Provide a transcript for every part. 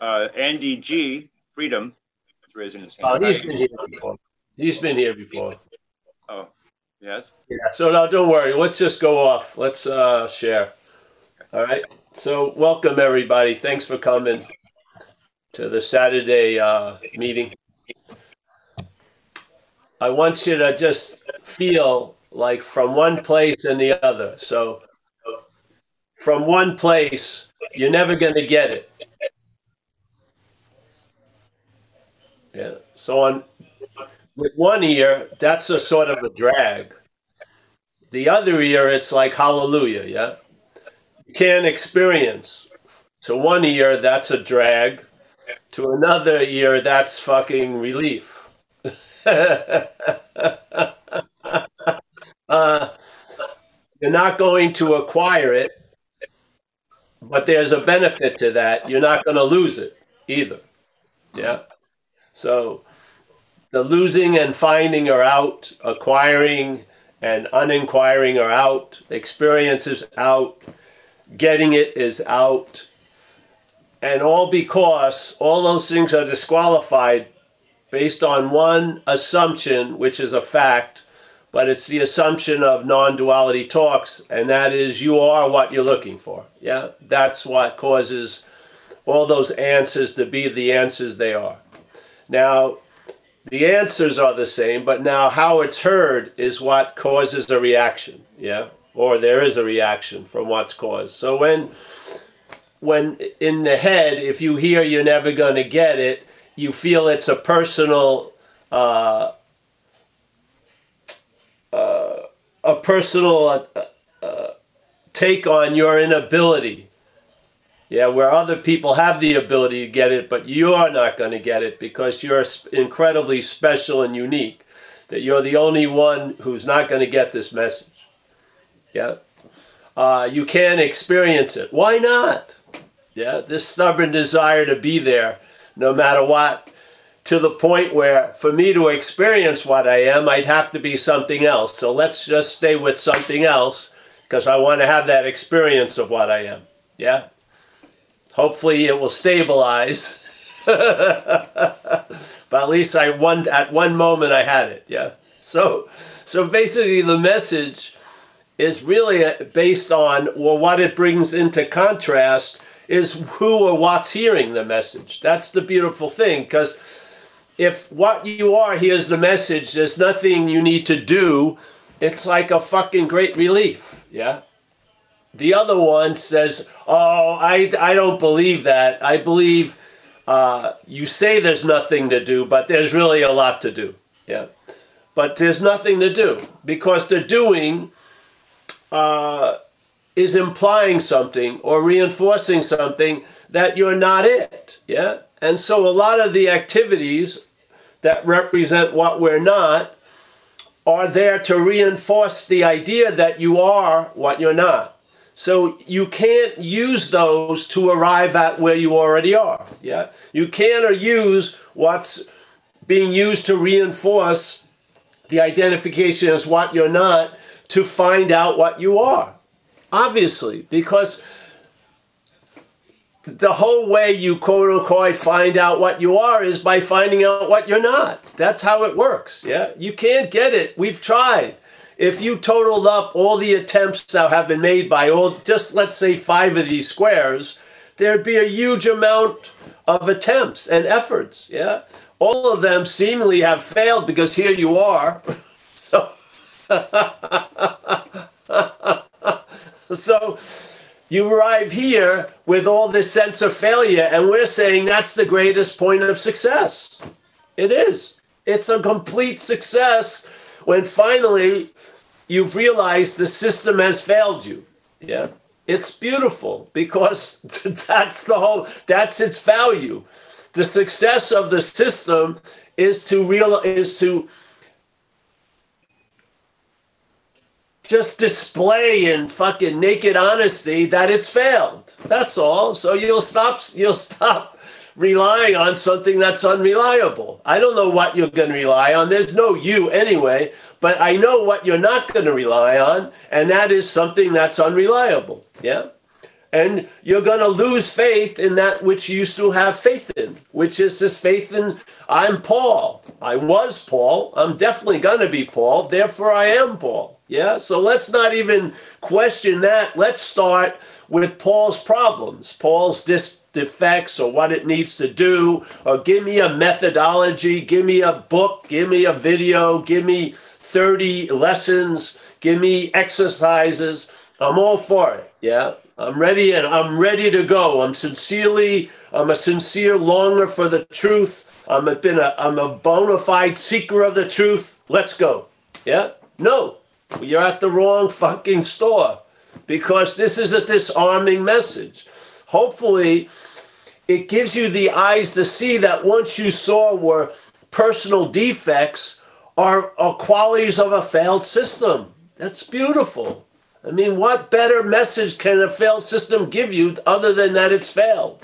Uh, Andy G. Freedom is raising his Oh, hand. he's been here before. He's been here before. Oh, yes. Yeah. So now don't worry. Let's just go off. Let's uh, share. All right. So welcome everybody. Thanks for coming to the Saturday uh, meeting. I want you to just feel like from one place and the other. So from one place, you're never going to get it. Yeah. So on with one ear, that's a sort of a drag. The other ear, it's like hallelujah. Yeah. You can't experience. To one ear, that's a drag. To another ear, that's fucking relief. uh, you're not going to acquire it, but there's a benefit to that. You're not going to lose it either. Yeah. So the losing and finding are out, acquiring and uninquiring are out, experience is out, getting it is out. And all because all those things are disqualified based on one assumption, which is a fact, but it's the assumption of non duality talks, and that is you are what you're looking for. Yeah, that's what causes all those answers to be the answers they are. Now, the answers are the same, but now how it's heard is what causes a reaction. Yeah, or there is a reaction from what's caused. So when when in the head, if you hear you're never going to get it, you feel it's a personal uh, uh, a personal uh, uh, take on your inability. Yeah, where other people have the ability to get it, but you're not going to get it because you're incredibly special and unique. That you're the only one who's not going to get this message. Yeah. Uh, you can't experience it. Why not? Yeah, this stubborn desire to be there no matter what, to the point where for me to experience what I am, I'd have to be something else. So let's just stay with something else because I want to have that experience of what I am. Yeah? Hopefully it will stabilize. but at least I one at one moment I had it. Yeah. So so basically the message is really uh, based on well what it brings into contrast is who or what's hearing the message. That's the beautiful thing because if what you are hears the message, there's nothing you need to do. It's like a fucking great relief. Yeah. The other one says, "Oh, I, I don't believe that. I believe uh, you say there's nothing to do, but there's really a lot to do. Yeah, but there's nothing to do because the doing uh, is implying something or reinforcing something that you're not it. Yeah, and so a lot of the activities that represent what we're not are there to reinforce the idea that you are what you're not. So you can't use those to arrive at where you already are. Yeah, you can't or use what's being used to reinforce the identification as what you're not to find out what you are. Obviously, because the whole way you quote unquote find out what you are is by finding out what you're not. That's how it works. Yeah, you can't get it. We've tried if you totaled up all the attempts that have been made by all, just let's say five of these squares, there'd be a huge amount of attempts and efforts. Yeah. All of them seemingly have failed because here you are. So, so you arrive here with all this sense of failure, and we're saying that's the greatest point of success. It is. It's a complete success when finally you've realized the system has failed you. Yeah. It's beautiful because that's the whole that's its value. The success of the system is to real is to just display in fucking naked honesty that it's failed. That's all. So you'll stop you'll stop relying on something that's unreliable. I don't know what you're going to rely on. There's no you anyway, but I know what you're not going to rely on, and that is something that's unreliable. Yeah? And you're going to lose faith in that which you still have faith in, which is this faith in I'm Paul. I was Paul. I'm definitely going to be Paul. Therefore, I am Paul. Yeah? So let's not even question that. Let's start with Paul's problems, Paul's dis- defects, or what it needs to do, or give me a methodology, give me a book, give me a video, give me 30 lessons, give me exercises. I'm all for it. Yeah. I'm ready and I'm ready to go. I'm sincerely, I'm a sincere longer for the truth. I'm a, been a, I'm a bona fide seeker of the truth. Let's go. Yeah? No, you're at the wrong fucking store because this is a disarming message. Hopefully, it gives you the eyes to see that once you saw were personal defects are, are qualities of a failed system. That's beautiful. I mean, what better message can a failed system give you other than that it's failed?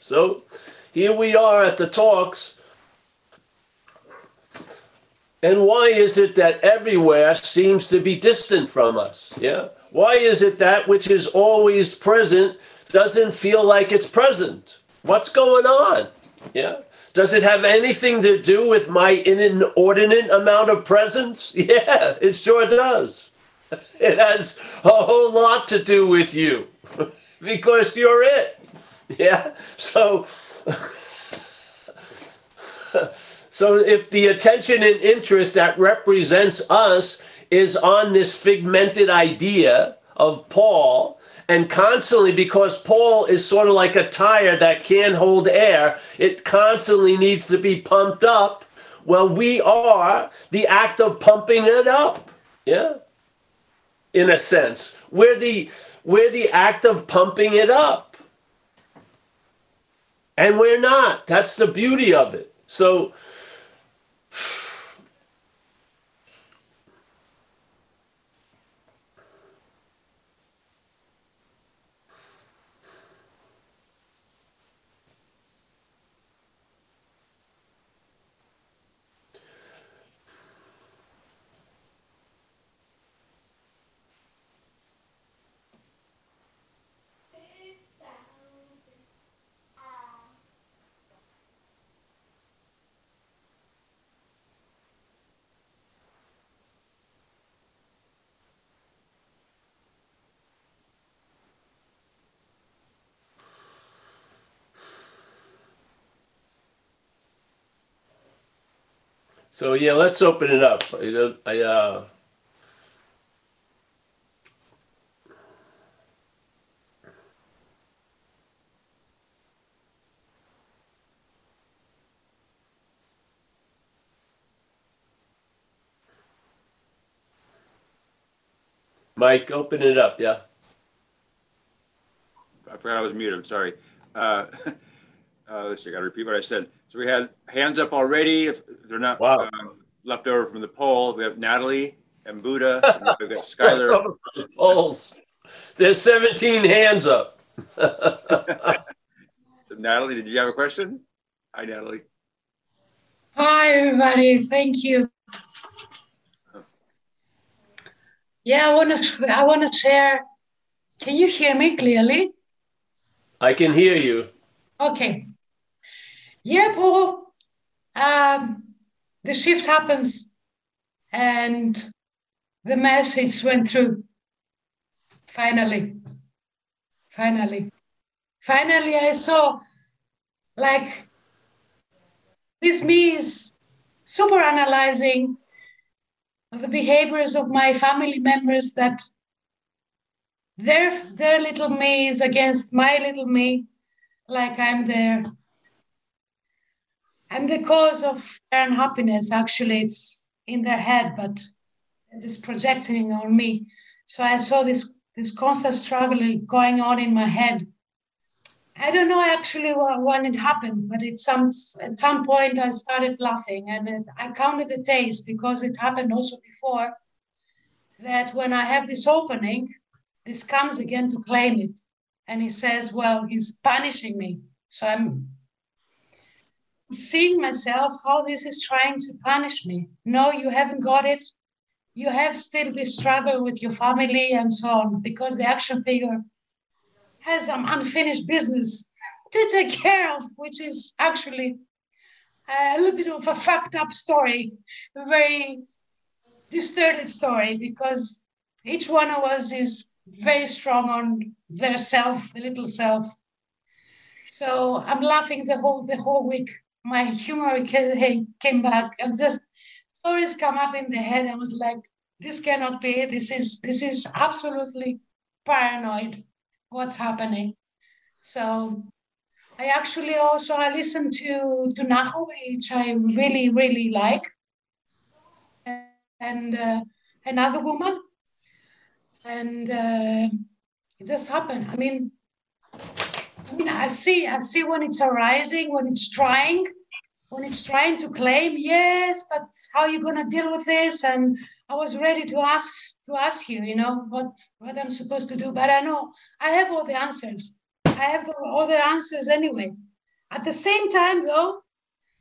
So here we are at the talks. And why is it that everywhere seems to be distant from us? Yeah. Why is it that which is always present doesn't feel like it's present? What's going on? Yeah. Does it have anything to do with my inordinate amount of presence? Yeah, it sure does. It has a whole lot to do with you because you're it. Yeah. So, so if the attention and interest that represents us is on this figmented idea of Paul, and constantly, because Paul is sort of like a tire that can't hold air, it constantly needs to be pumped up. Well, we are the act of pumping it up. Yeah in a sense. We're the we're the act of pumping it up. And we're not. That's the beauty of it. So So yeah, let's open it up. I, I uh, Mike, open it up. Yeah. I forgot I was muted. I'm Sorry. Uh, uh, let's see. I got to repeat what I said. So we had hands up already. If they're not Wow. um, left over from the poll, we have Natalie and Buddha. and we've got Skylar. Polls. There's 17 hands up. So Natalie, did you have a question? Hi, Natalie. Hi, everybody. Thank you. Yeah, I want to. I want to share. Can you hear me clearly? I can hear you. Okay. Yeah, Paul. Um, the shift happens, and the message went through. Finally. Finally. Finally, I saw like this me is super analyzing the behaviors of my family members that their their little me is against my little me like i'm there i'm the cause of their unhappiness actually it's in their head but it is projecting on me. So i saw this this constant struggle going on in my head. I don't know actually wh- when it happened, but it some at some point I started laughing, and I counted the days because it happened also before. That when I have this opening, this comes again to claim it, and he says, "Well, he's punishing me, so I'm seeing myself how this is trying to punish me. No, you haven't got it. You have still this struggle with your family and so on because the action figure has some unfinished business to take care of, which is actually a little bit of a fucked up story, a very distorted story because each one of us is very strong on their self, the little self. So I'm laughing the whole the whole week. My humor came back. I'm just stories come up in the head. I was like, this cannot be. This is this is absolutely paranoid. What's happening? So I actually also I listened to to Nahu, which I really really like, and uh, another woman, and uh, it just happened. I mean, I mean, I see I see when it's arising, when it's trying, when it's trying to claim yes, but how are you gonna deal with this? And I was ready to ask to ask you, you know, what what I'm supposed to do, but I know I have all the answers. I have all the answers anyway. At the same time, though,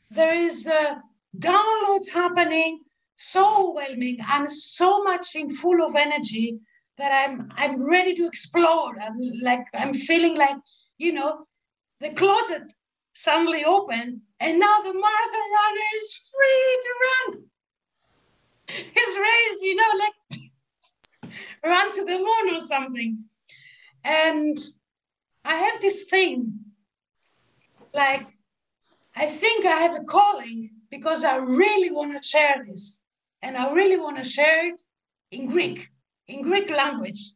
there is uh, downloads happening, so overwhelming. I'm so much in full of energy that I'm I'm ready to explode. I'm like I'm feeling like you know the closet suddenly opened, and now the marathon runner is free to run his race. You know, like run to the moon or something, and I have this thing, like, I think I have a calling because I really want to share this. And I really want to share it in Greek, in Greek language.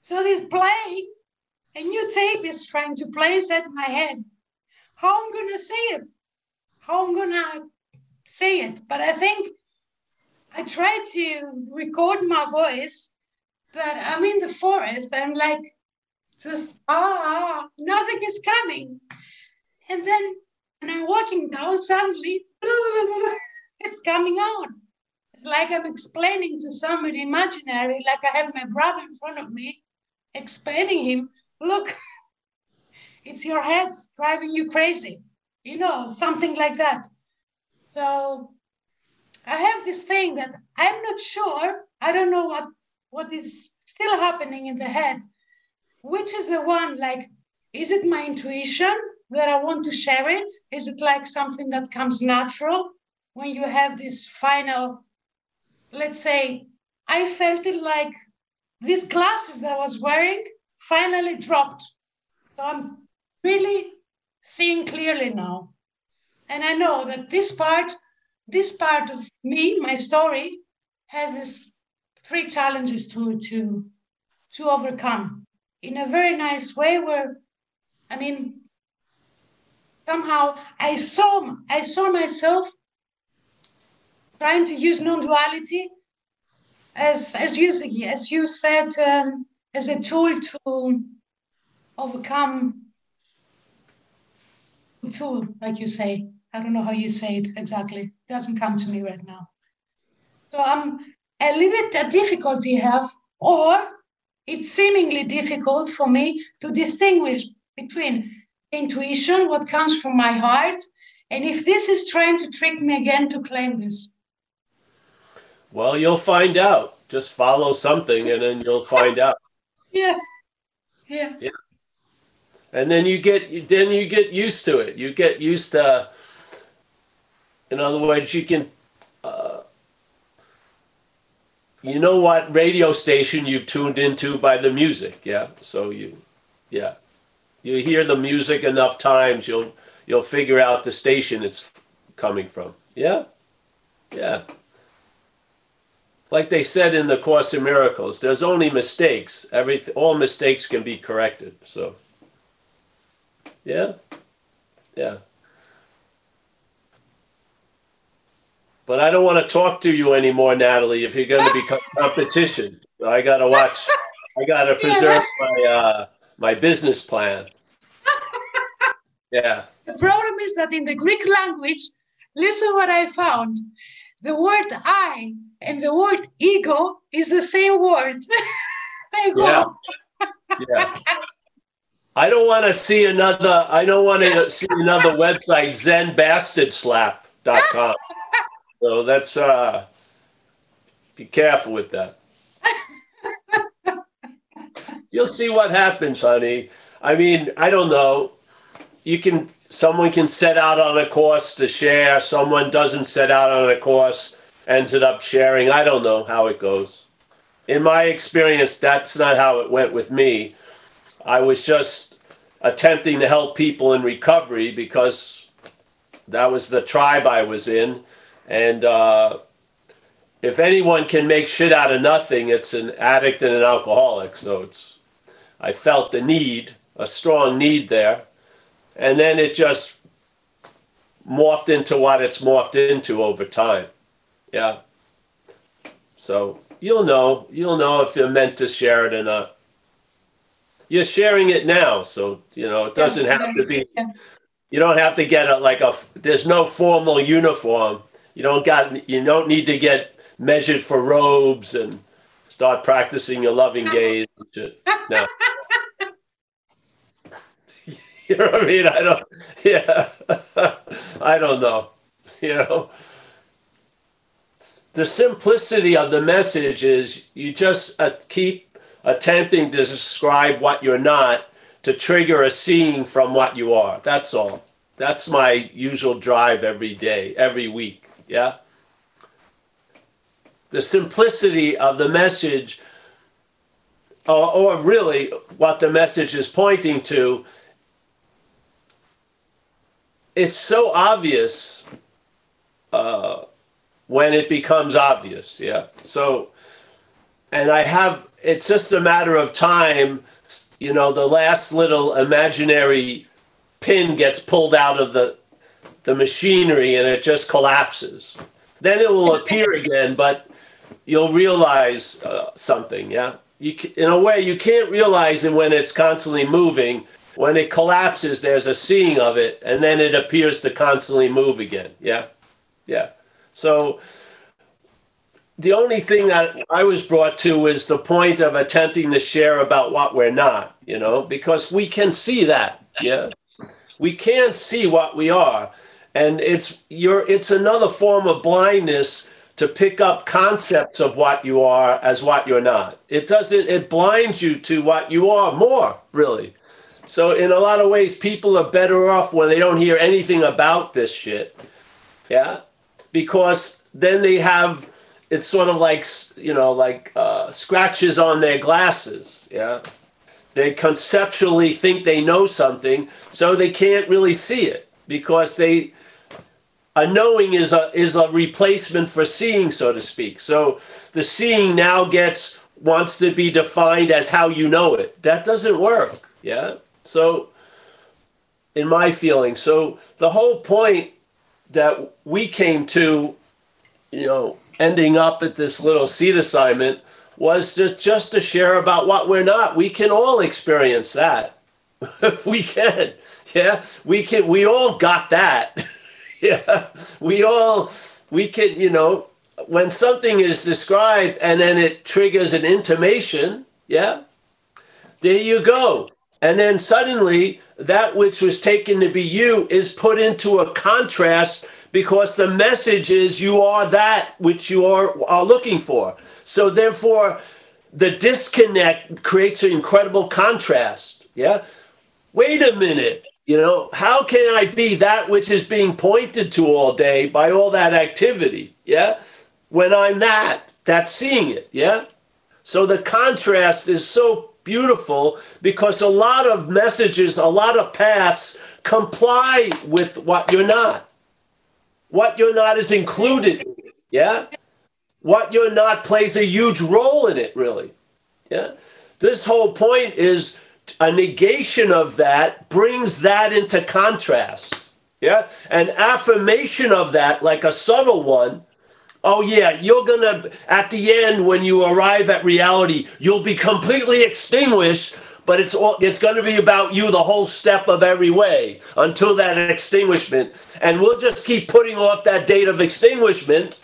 So this play, a new tape is trying to play inside my head. How I'm gonna say it, how I'm gonna say it. But I think I try to record my voice, but I'm in the forest. I'm like just ah, nothing is coming. And then when I'm walking down, suddenly it's coming out. It's like I'm explaining to somebody imaginary, like I have my brother in front of me, explaining him, look, it's your head driving you crazy, you know, something like that. So I have this thing that I'm not sure, I don't know what what is still happening in the head. Which is the one like is it my intuition that i want to share it? Is it like something that comes natural when you have this final let's say i felt it like these glasses that i was wearing finally dropped. So i'm really seeing clearly now. And i know that this part this part of me my story has this three challenges to to to overcome in a very nice way where i mean somehow i saw i saw myself trying to use non-duality as as you as you said um, as a tool to overcome a tool like you say i don't know how you say it exactly it doesn't come to me right now so i'm a little bit a difficulty have or it's seemingly difficult for me to distinguish between intuition, what comes from my heart, and if this is trying to trick me again to claim this. Well, you'll find out. Just follow something and then you'll find out. Yeah. Yeah. Yeah. And then you get then you get used to it. You get used to in other words, you can uh, you know what radio station you've tuned into by the music yeah so you yeah you hear the music enough times you'll you'll figure out the station it's coming from yeah yeah like they said in the course in miracles there's only mistakes every all mistakes can be corrected so yeah yeah But I don't want to talk to you anymore, Natalie, if you're going to become competition. I got to watch. I got to preserve my uh, my business plan. Yeah. The problem is that in the Greek language, listen what I found. The word I and the word ego is the same word. yeah. yeah. I don't want to see another. I don't want to see another website, ZenBastardSlap.com. So that's uh, be careful with that. You'll see what happens, honey. I mean, I don't know. You can. Someone can set out on a course to share. Someone doesn't set out on a course, ends it up sharing. I don't know how it goes. In my experience, that's not how it went with me. I was just attempting to help people in recovery because that was the tribe I was in. And uh, if anyone can make shit out of nothing, it's an addict and an alcoholic. So it's, I felt the need, a strong need there. And then it just morphed into what it's morphed into over time. Yeah. So you'll know. You'll know if you're meant to share it or not you're sharing it now, so you know it doesn't have to be. You don't have to get a like a. There's no formal uniform. You don't got. You don't need to get measured for robes and start practicing your loving gaze. No. you know what I mean? I don't. Yeah. I don't know. You know. The simplicity of the message is you just uh, keep attempting to describe what you're not to trigger a scene from what you are. That's all. That's my usual drive every day, every week. Yeah. The simplicity of the message, or, or really what the message is pointing to, it's so obvious uh, when it becomes obvious. Yeah. So, and I have it's just a matter of time. You know, the last little imaginary pin gets pulled out of the the machinery and it just collapses. Then it will appear again, but you'll realize uh, something. Yeah, you in a way you can't realize it when it's constantly moving. When it collapses, there's a seeing of it, and then it appears to constantly move again. Yeah, yeah. So the only thing that I was brought to is the point of attempting to share about what we're not, you know, because we can see that. Yeah. We can't see what we are. And it's you're it's another form of blindness to pick up concepts of what you are as what you're not. It doesn't it blinds you to what you are more, really. So in a lot of ways people are better off when they don't hear anything about this shit. Yeah? Because then they have it's sort of like you know like uh, scratches on their glasses yeah? They conceptually think they know something so they can't really see it because they a knowing is a is a replacement for seeing so to speak. So the seeing now gets wants to be defined as how you know it. That doesn't work yeah? So in my feeling so the whole point that we came to you know ending up at this little seat assignment was just, just to share about what we're not. We can all experience that. we can. Yeah. We can we all got that. yeah. We all we can, you know, when something is described and then it triggers an intimation, yeah, there you go. And then suddenly that which was taken to be you is put into a contrast because the message is you are that which you are, are looking for. So therefore, the disconnect creates an incredible contrast. Yeah. Wait a minute. You know, how can I be that which is being pointed to all day by all that activity? Yeah. When I'm that, that's seeing it. Yeah. So the contrast is so beautiful because a lot of messages, a lot of paths comply with what you're not. What you're not is included. Yeah. What you're not plays a huge role in it, really. Yeah. This whole point is a negation of that brings that into contrast. Yeah. An affirmation of that, like a subtle one. Oh, yeah, you're going to, at the end, when you arrive at reality, you'll be completely extinguished, but it's, all, it's going to be about you the whole step of every way until that extinguishment. And we'll just keep putting off that date of extinguishment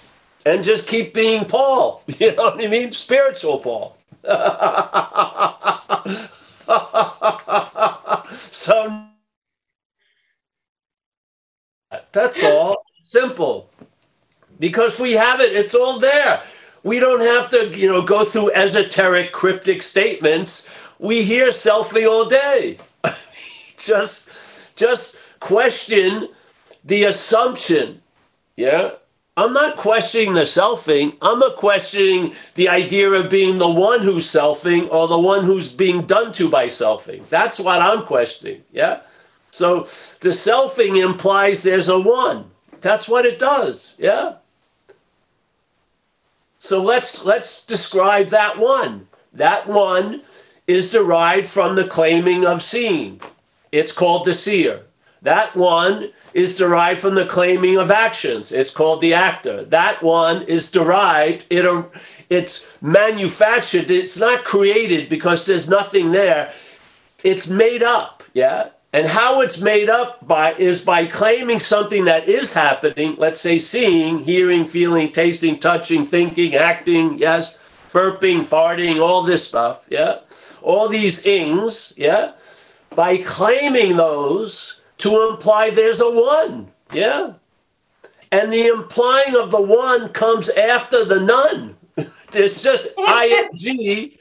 and just keep being Paul. You know what I mean? Spiritual Paul. so that's all. Simple because we have it. It's all there. We don't have to, you know, go through esoteric, cryptic statements. We hear selfing all day. just, just question the assumption. Yeah. I'm not questioning the selfing. I'm a questioning the idea of being the one who's selfing or the one who's being done to by selfing. That's what I'm questioning. Yeah. So the selfing implies there's a one. That's what it does. Yeah. So let's let's describe that one. That one is derived from the claiming of seeing. It's called the seer. That one is derived from the claiming of actions. It's called the actor. That one is derived, it, it's manufactured, it's not created because there's nothing there. It's made up, yeah? And how it's made up by is by claiming something that is happening, let's say seeing, hearing, feeling, tasting, touching, thinking, acting, yes, burping, farting, all this stuff, yeah? All these ings, yeah? By claiming those to imply there's a one, yeah? And the implying of the one comes after the none. There's just ing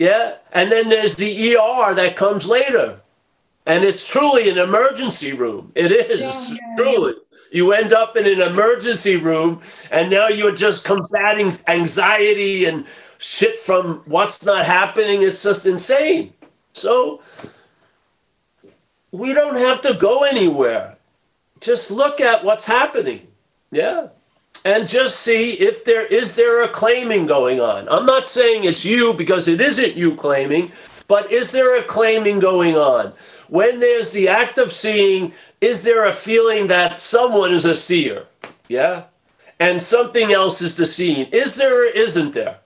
yeah, and then there's the ER that comes later. And it's truly an emergency room. It is, yeah, yeah, truly. Yeah. You end up in an emergency room, and now you're just combating anxiety and shit from what's not happening. It's just insane. So we don't have to go anywhere. Just look at what's happening. Yeah and just see if there is there a claiming going on. I'm not saying it's you because it isn't you claiming, but is there a claiming going on? When there's the act of seeing, is there a feeling that someone is a seer? Yeah? And something else is the seeing. Is there or isn't there?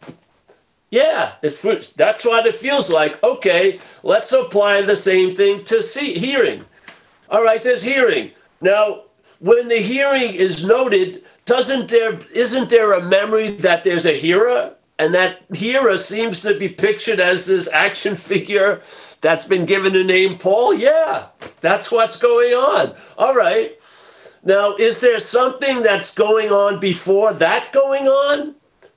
Yeah, it's that's what it feels like. Okay, let's apply the same thing to see hearing. All right, there's hearing. Now, when the hearing is noted, doesn't there isn't there a memory that there's a hero and that hero seems to be pictured as this action figure that's been given a name paul? Yeah that's what's going on. All right. Now is there something that's going on before that going on?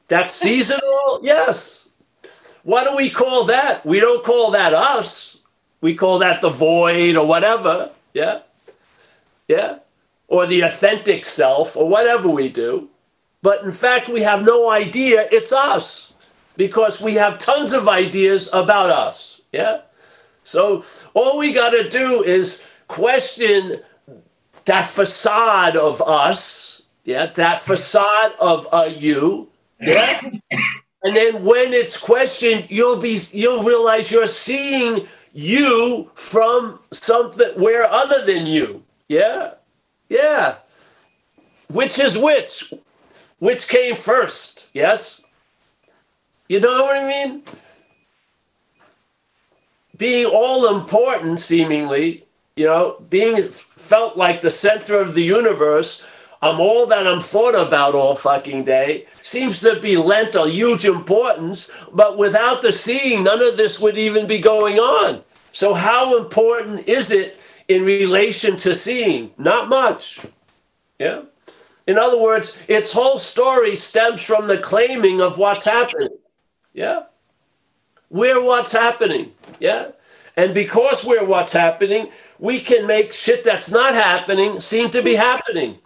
That's seasonal? Yes. What do we call that? We don't call that us. We call that the void or whatever. Yeah. Yeah. Or the authentic self or whatever we do. But in fact, we have no idea it's us because we have tons of ideas about us. Yeah. So all we got to do is question that facade of us. Yeah. That facade of a you. Yeah. and then when it's questioned, you'll be you'll realize you're seeing you from something where other than you. Yeah. Yeah. Which is which? Which came first? Yes? You know what I mean? Being all important, seemingly, you know, being felt like the center of the universe, I'm all that I'm thought about all fucking day, seems to be lent a huge importance, but without the seeing, none of this would even be going on. So, how important is it in relation to seeing? Not much. Yeah. In other words, its whole story stems from the claiming of what's happening. Yeah. We're what's happening. Yeah. And because we're what's happening, we can make shit that's not happening seem to be happening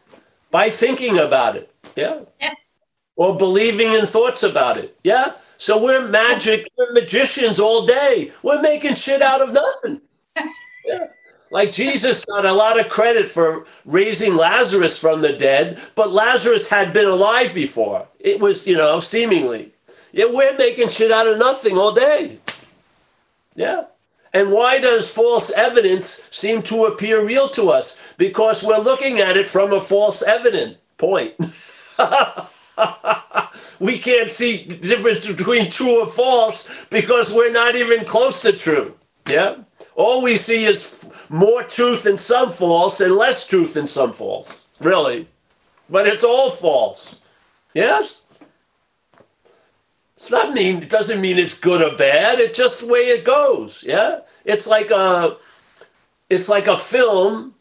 by thinking about it. Yeah. yeah. Or believing in thoughts about it. Yeah. So we're magic, we're magicians all day. We're making shit out of nothing. Yeah. Like Jesus got a lot of credit for raising Lazarus from the dead, but Lazarus had been alive before. It was, you know, seemingly. Yeah, we're making shit out of nothing all day. Yeah. And why does false evidence seem to appear real to us? Because we're looking at it from a false evident point. we can't see the difference between true or false because we're not even close to true. Yeah. All we see is more truth in some false and less truth in some false, really. But it's all false. Yes? It's not mean it doesn't mean it's good or bad. It's just the way it goes. Yeah? It's like a it's like a film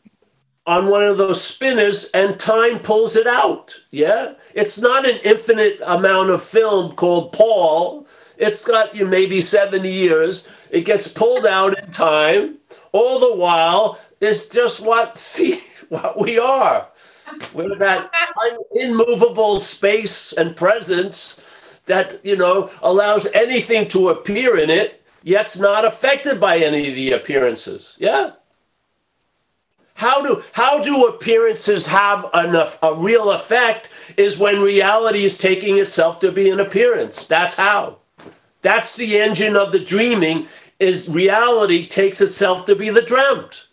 on one of those spinners and time pulls it out. Yeah? It's not an infinite amount of film called Paul. It's got you maybe 70 years. It gets pulled out in time. All the while, it's just what see what we are. We're that immovable space and presence that you know allows anything to appear in it, yet's not affected by any of the appearances. Yeah. How do how do appearances have enough a real effect is when reality is taking itself to be an appearance. That's how. That's the engine of the dreaming is reality takes itself to be the dreamt.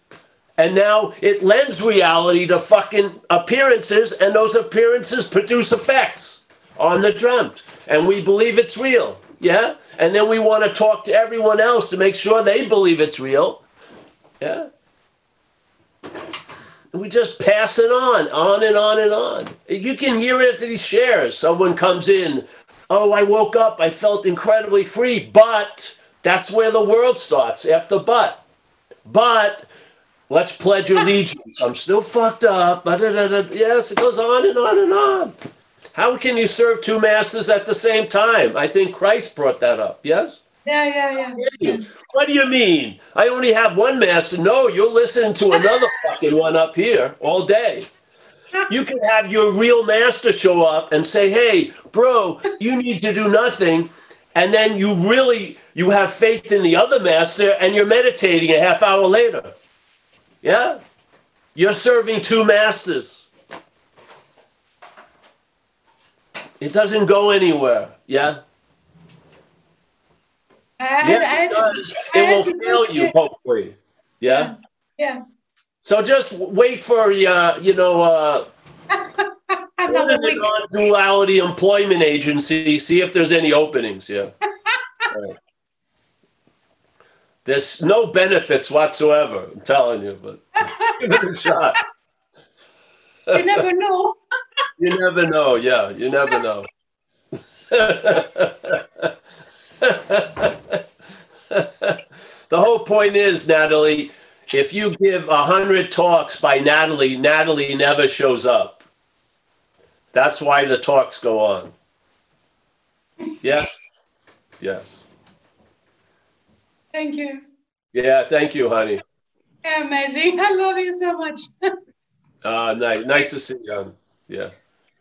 And now it lends reality to fucking appearances, and those appearances produce effects on the dreamt. And we believe it's real. Yeah? And then we want to talk to everyone else to make sure they believe it's real. Yeah? we just pass it on, on and on and on. You can hear it at these shares. Someone comes in, oh, I woke up, I felt incredibly free, but that's where the world starts after but. But let's pledge allegiance. I'm still fucked up. Yes, it goes on and on and on. How can you serve two masters at the same time? I think Christ brought that up. Yes? Yeah, yeah, yeah. What do you mean? I only have one master. No, you're listening to another fucking one up here all day. You can have your real master show up and say, "Hey, bro, you need to do nothing," and then you really you have faith in the other master, and you're meditating a half hour later. Yeah, you're serving two masters. It doesn't go anywhere. Yeah. I, Yeah, it does. It will fail you, hopefully. Yeah. yeah. So just wait for uh, you know, uh, Another Go to the non-duality employment agency, see if there's any openings. Yeah. Right. There's no benefits whatsoever. I'm telling you, but give it a shot. You never know. You never know. Yeah, you never know. the whole point is, Natalie, if you give a hundred talks by Natalie, Natalie never shows up. That's why the talks go on. Yes. Yes. Thank you. Yeah. Thank you, honey. Amazing. I love you so much. Uh, nice. Nice to see you. Yeah.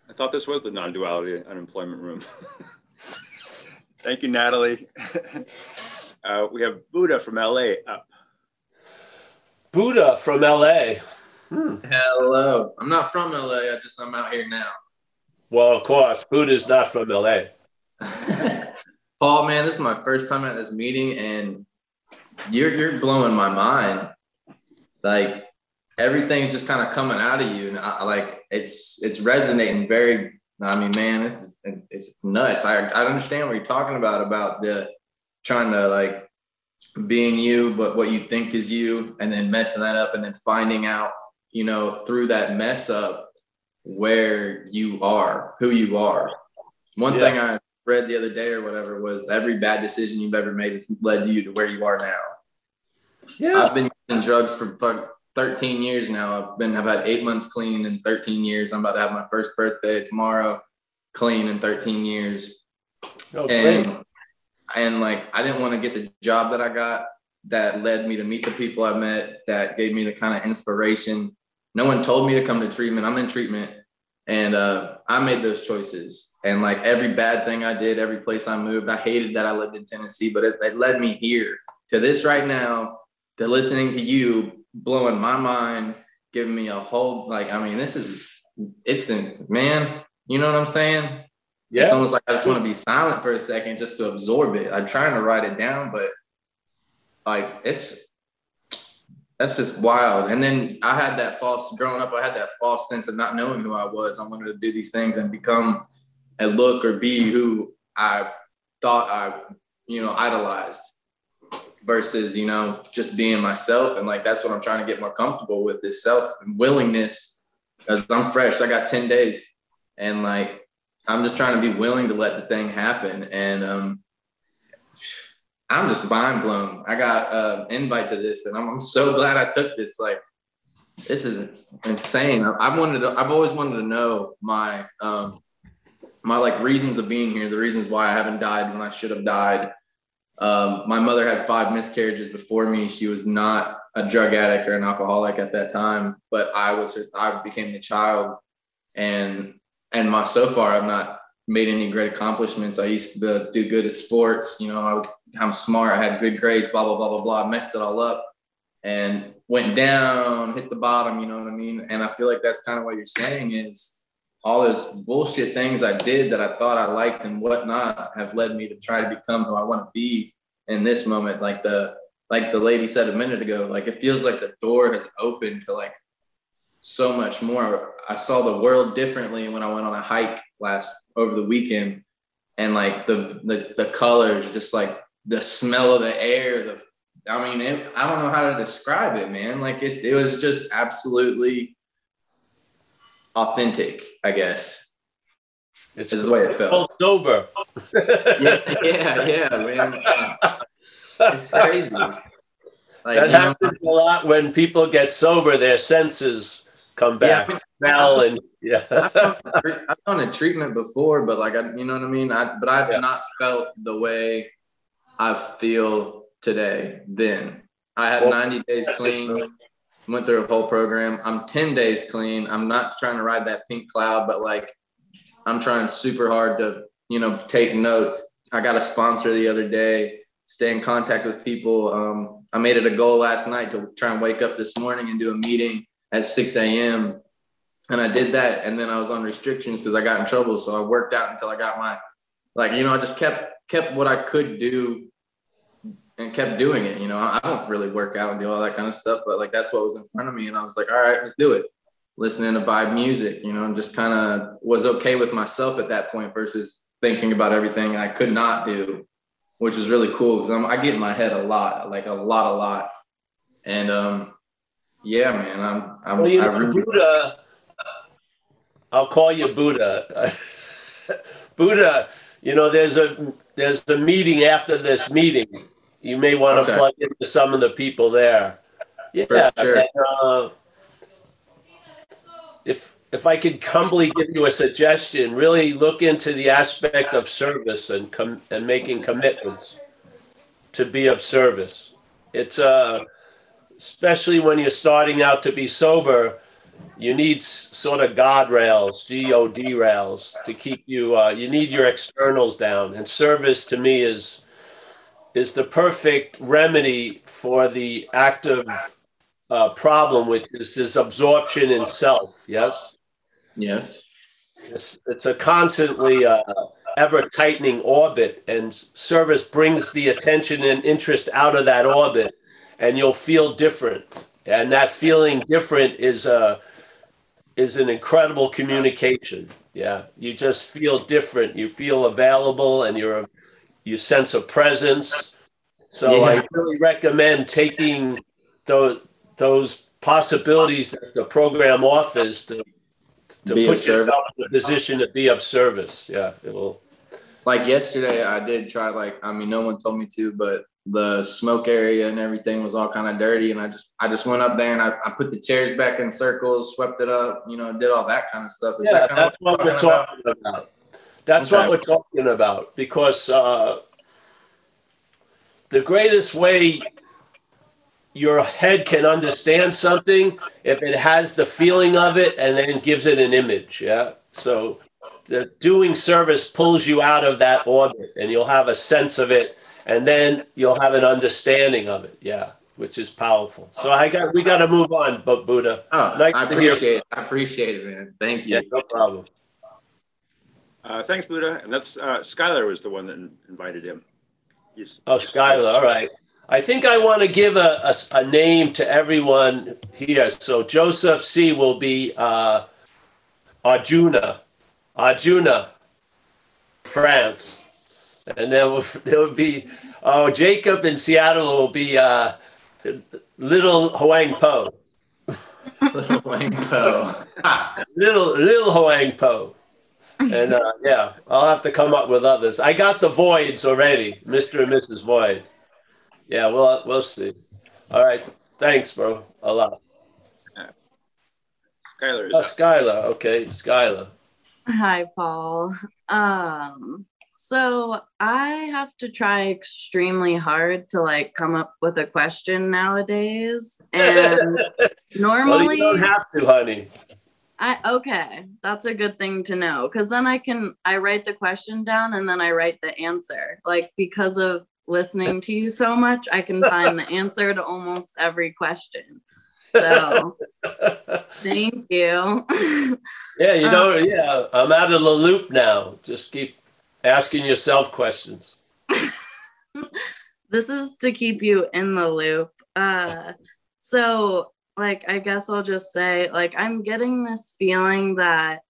I thought this was the non-duality unemployment room. Thank you, Natalie. uh, we have Buddha from LA up. Buddha from LA. Hello. I'm not from LA. I just I'm out here now. Well, of course, Buddha's not from LA. Paul, man, this is my first time at this meeting, and you're you're blowing my mind. Like everything's just kind of coming out of you, and I, like it's it's resonating very. I mean, man, this is it's nuts. I I understand what you're talking about about the trying to like being you, but what you think is you, and then messing that up, and then finding out, you know, through that mess up where you are, who you are. One Yeah. thing I read the other day or whatever was every bad decision you've ever made has led you to where you are now. Yeah. I've been using drugs for fuck 13 years now. I've been I've had eight months clean in 13 years. I'm about to have my first birthday tomorrow, clean in 13 years. Oh, great. And and like I didn't want to get the job that I got that led me to meet the people I met that gave me the kind of inspiration. No one told me to come to treatment. I'm in treatment and uh, I made those choices. And like every bad thing I did, every place I moved, I hated that I lived in Tennessee, but it, it led me here to this right now, to listening to you, blowing my mind, giving me a whole like. I mean, this is it's in man. You know what I'm saying? Yeah. It's almost like I just want to be silent for a second just to absorb it. I'm trying to write it down, but like it's that's just wild. And then I had that false growing up, I had that false sense of not knowing who I was. I wanted to do these things and become and look or be who I thought I, you know, idolized versus, you know, just being myself. And like that's what I'm trying to get more comfortable with this self and willingness because I'm fresh. I got 10 days. And like I'm just trying to be willing to let the thing happen. And um, I'm just mind blown. I got an invite to this, and I'm, I'm so glad I took this. Like, this is insane. I, wanted to, I've always wanted to know my, um, my like reasons of being here, the reasons why I haven't died when I should have died. Um, my mother had five miscarriages before me. She was not a drug addict or an alcoholic at that time, but I was, her, I became the child and, and my, so far I've not made any great accomplishments. I used to do good at sports. You know, I was, I'm smart. I had good grades, blah, blah, blah, blah, blah. I messed it all up and went down, hit the bottom, you know what I mean? And I feel like that's kind of what you're saying is all those bullshit things I did that I thought I liked and whatnot have led me to try to become who I want to be in this moment. Like the, like the lady said a minute ago, like it feels like the door has opened to like so much more. I saw the world differently when I went on a hike last over the weekend and like the the, the colors just like the smell of the air the i mean it, i don't know how to describe it man like it's, it was just absolutely authentic i guess it's this is the way it felt sober yeah yeah yeah man it's crazy like, that happens know, a lot when people get sober their senses come back yeah, smell and yeah. I've, done, I've done a treatment before, but like I, you know what I mean. I but I've yeah. not felt the way I feel today. Then I had well, 90 days clean. Went through a whole program. I'm 10 days clean. I'm not trying to ride that pink cloud, but like I'm trying super hard to, you know, take notes. I got a sponsor the other day, stay in contact with people. Um, I made it a goal last night to try and wake up this morning and do a meeting at 6 a.m and I did that, and then I was on restrictions because I got in trouble. So I worked out until I got my, like you know, I just kept kept what I could do, and kept doing it. You know, I don't really work out and do all that kind of stuff, but like that's what was in front of me, and I was like, all right, let's do it. Listening to vibe music, you know, and just kind of was okay with myself at that point versus thinking about everything I could not do, which was really cool because I get in my head a lot, like a lot, a lot, and um, yeah, man, I'm, I'm well, you know, really, Buddha I'll call you Buddha. Buddha, you know, there's a there's a meeting after this meeting. You may want to okay. plug into some of the people there. Yeah, sure. and, uh, if if I could humbly give you a suggestion, really look into the aspect of service and com- and making commitments to be of service. It's uh, especially when you're starting out to be sober you need sort of guardrails, God rails to keep you. Uh, you need your externals down, and service to me is is the perfect remedy for the active uh, problem, which is this absorption in self. Yes. Yes. It's, it's a constantly uh, ever tightening orbit, and service brings the attention and interest out of that orbit, and you'll feel different. And that feeling different is a uh, is an incredible communication. Yeah, you just feel different. You feel available, and you're you sense a presence. So yeah. I really recommend taking those those possibilities that the program offers to to be put yourself in a position to be of service. Yeah, it will. Like yesterday, I did try. Like I mean, no one told me to, but the smoke area and everything was all kind of dirty and i just i just went up there and I, I put the chairs back in circles swept it up you know did all that kind of stuff Is yeah that that's what, what we're talking about, about. That's okay. what we're talking about because uh, the greatest way your head can understand something if it has the feeling of it and then gives it an image yeah so the doing service pulls you out of that orbit and you'll have a sense of it and then you'll have an understanding of it. Yeah, which is powerful. So I got we got to move on, but Buddha. Oh, like I appreciate it. I appreciate it, man. Thank you. Yeah, no problem. Uh, thanks, Buddha. And that's uh, Skylar was the one that invited him. He's, oh, Skylar. All right. I think I want to give a, a, a, name to everyone here. So Joseph C will be uh, Arjuna. Arjuna, France and there will there will be oh Jacob in Seattle will be uh, little Huang Po. little Huang Po. little little Huang Po. And uh, yeah, I'll have to come up with others. I got the voids already, Mr. and Mrs. Void. Yeah, we'll we'll see. All right, thanks, bro. A lot. Skylar is Oh, up. Skylar. Okay, Skylar. Hi, Paul. Um, so I have to try extremely hard to like come up with a question nowadays. And well, normally you don't have to, honey. I okay, that's a good thing to know because then I can I write the question down and then I write the answer. Like because of listening to you so much, I can find the answer to almost every question. So thank you. Yeah, you know, yeah, I'm out of the loop now. Just keep asking yourself questions. this is to keep you in the loop. Uh, so, like, I guess I'll just say, like, I'm getting this feeling that,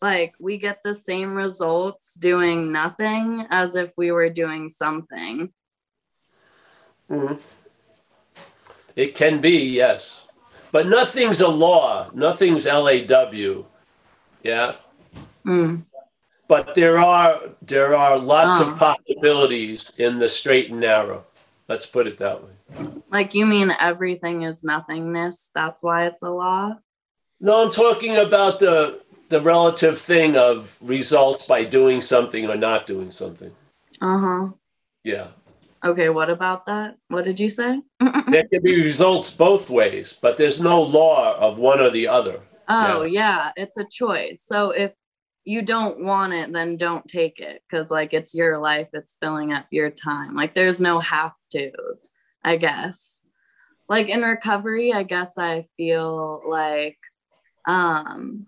like, we get the same results doing nothing as if we were doing something. Mhm. It can be, yes. But nothing's a law. Nothing's LAW. Yeah. Mm. But there are there are lots Oh. of possibilities in the straight and narrow. Let's put it that way. Like, you mean everything is nothingness? That's why it's a law? No, I'm talking about the the relative thing of results by doing something or not doing something. Uh huh. Yeah. Okay, what about that? What did you say? There can be results both ways, but there's no law of one or the other. Oh, yeah. it's a choice. So if you don't want it, then don't take it because, like, it's your life, it's filling up your time. Like, there's no have to's, I guess. Like, in recovery, I guess I feel like, um,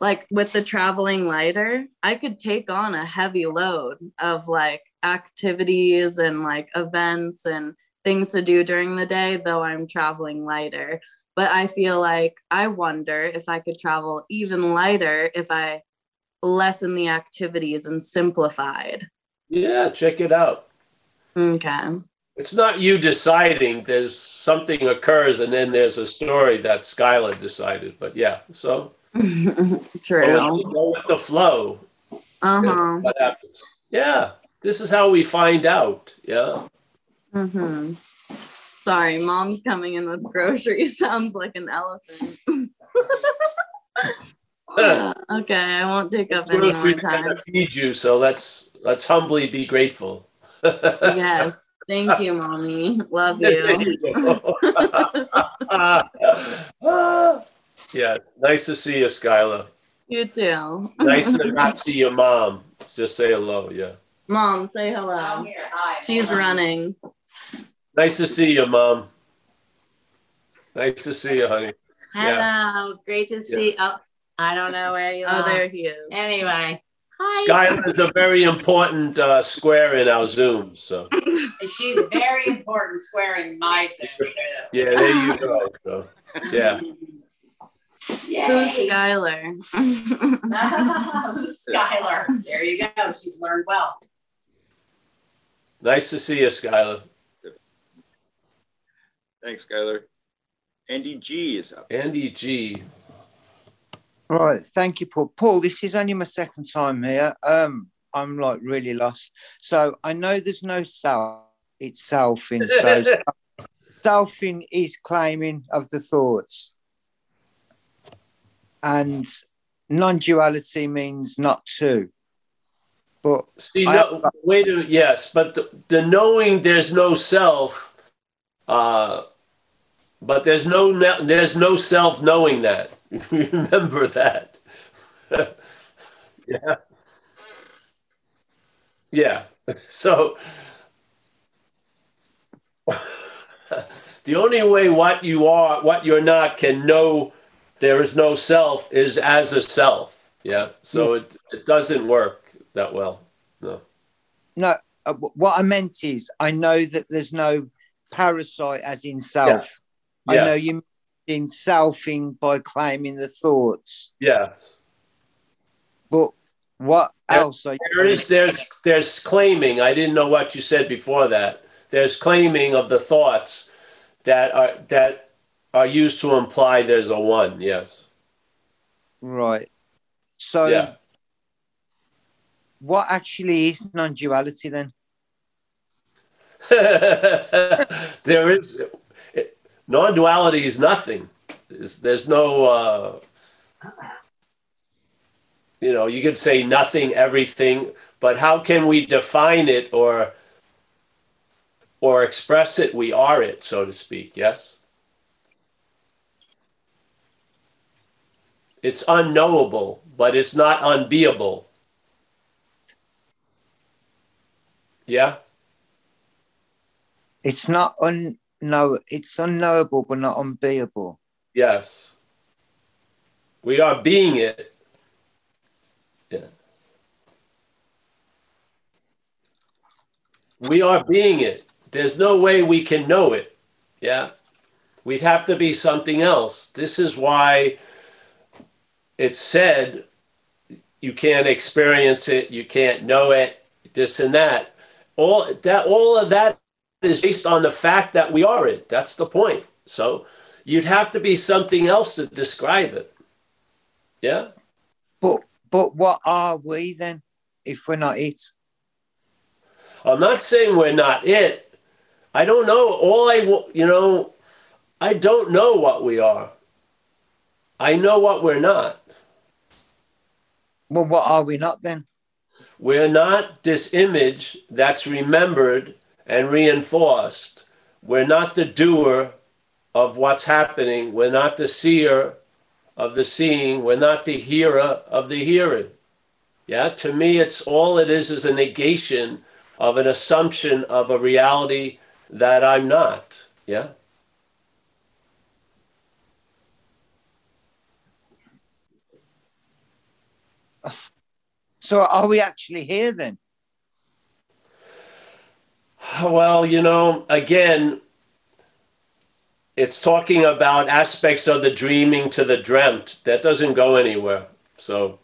like with the traveling lighter, I could take on a heavy load of like activities and like events and things to do during the day, though I'm traveling lighter but I feel like I wonder if I could travel even lighter if I lessen the activities and simplified. Yeah, check it out. Okay. It's not you deciding. There's something occurs, and then there's a story that Skylar decided. But yeah, so True. go with the flow. Uh huh. Yeah, this is how we find out. Yeah. hmm Sorry, mom's coming in with groceries. Sounds like an elephant. Uh, okay, I won't take up any more time. feed you, so let's let's humbly be grateful. Yes. Thank you, mommy. Love There you. you go. Ah, yeah, nice to see you, Skylar. You too. Nice to not see your mom. Just say hello. Yeah. Mom, say hello. She's running. Nice to see you, mom. Nice to see you, honey. Hello, great to see. Oh, I don't know where you are. Oh, are. there he is. Anyway, hi. Skylar is a very important uh, square in our Zoom. So She's very important square in my Zoom yeah, there you go. So yeah, Who's Yay. Skylar? Who's Skylar? There you go. She's learned well. nice to see you, Skylar. Thanks, Skylar. Andy G is up. Andy G. Right, thank you, Paul. Paul, this is only my second time here. Um, I'm like really lost. So I know there's no self itself in so selfing is claiming of the thoughts. And non-duality means not two. But See, I- no, wait a. Yes, but the, the knowing there's no self, uh, but there's no there's no self knowing that. Remember that. yeah. Yeah. So the only way what you are, what you're not, can know there is no self is as a self. Yeah. So it, it doesn't work that well. No. no, uh, what I meant is I know that there's no parasite as in self. I Yes. know you in selfing by claiming the thoughts. Yes. But what There- else are you There is there's there's claiming. I didn't know what you said before that. There's claiming of the thoughts that are that are used to imply there's a one. Yes. right? So Yeah. what actually is non-duality then? there is non-duality is nothing. There's, there's no uh, You know, you could say nothing, everything, but how can we define it or or express it? We are it, so to speak. Yes. It's unknowable, but it's not unbeable. Yeah. It's not un no, it's unknowable but not unbeable. Yes. We are being it. Yeah. We are being it. There's no way we can know it. Yeah. We'd have to be something else. This is why it's said you can't experience it, you can't know it, this and that. All that all of that is based on the fact that we are it. That's the point. So you'd have to be something else to describe it. Yeah. But but what are we then if we're not it? I'm not saying we're not it. I don't know. All I, you know, I don't know what we are. I know what we're not. Well, what are we not then? We're not this image that's remembered and reinforced. We're not the doer of what's happening. We're not the seer of the seeing. We're not the hearer of the hearing. Yeah, to me, it's all it is is a negation of an assumption of a reality that I'm not. Yeah. So are we actually here then? Well, you know, again, it's talking about aspects of the dreaming to the dreamt. That doesn't go anywhere. So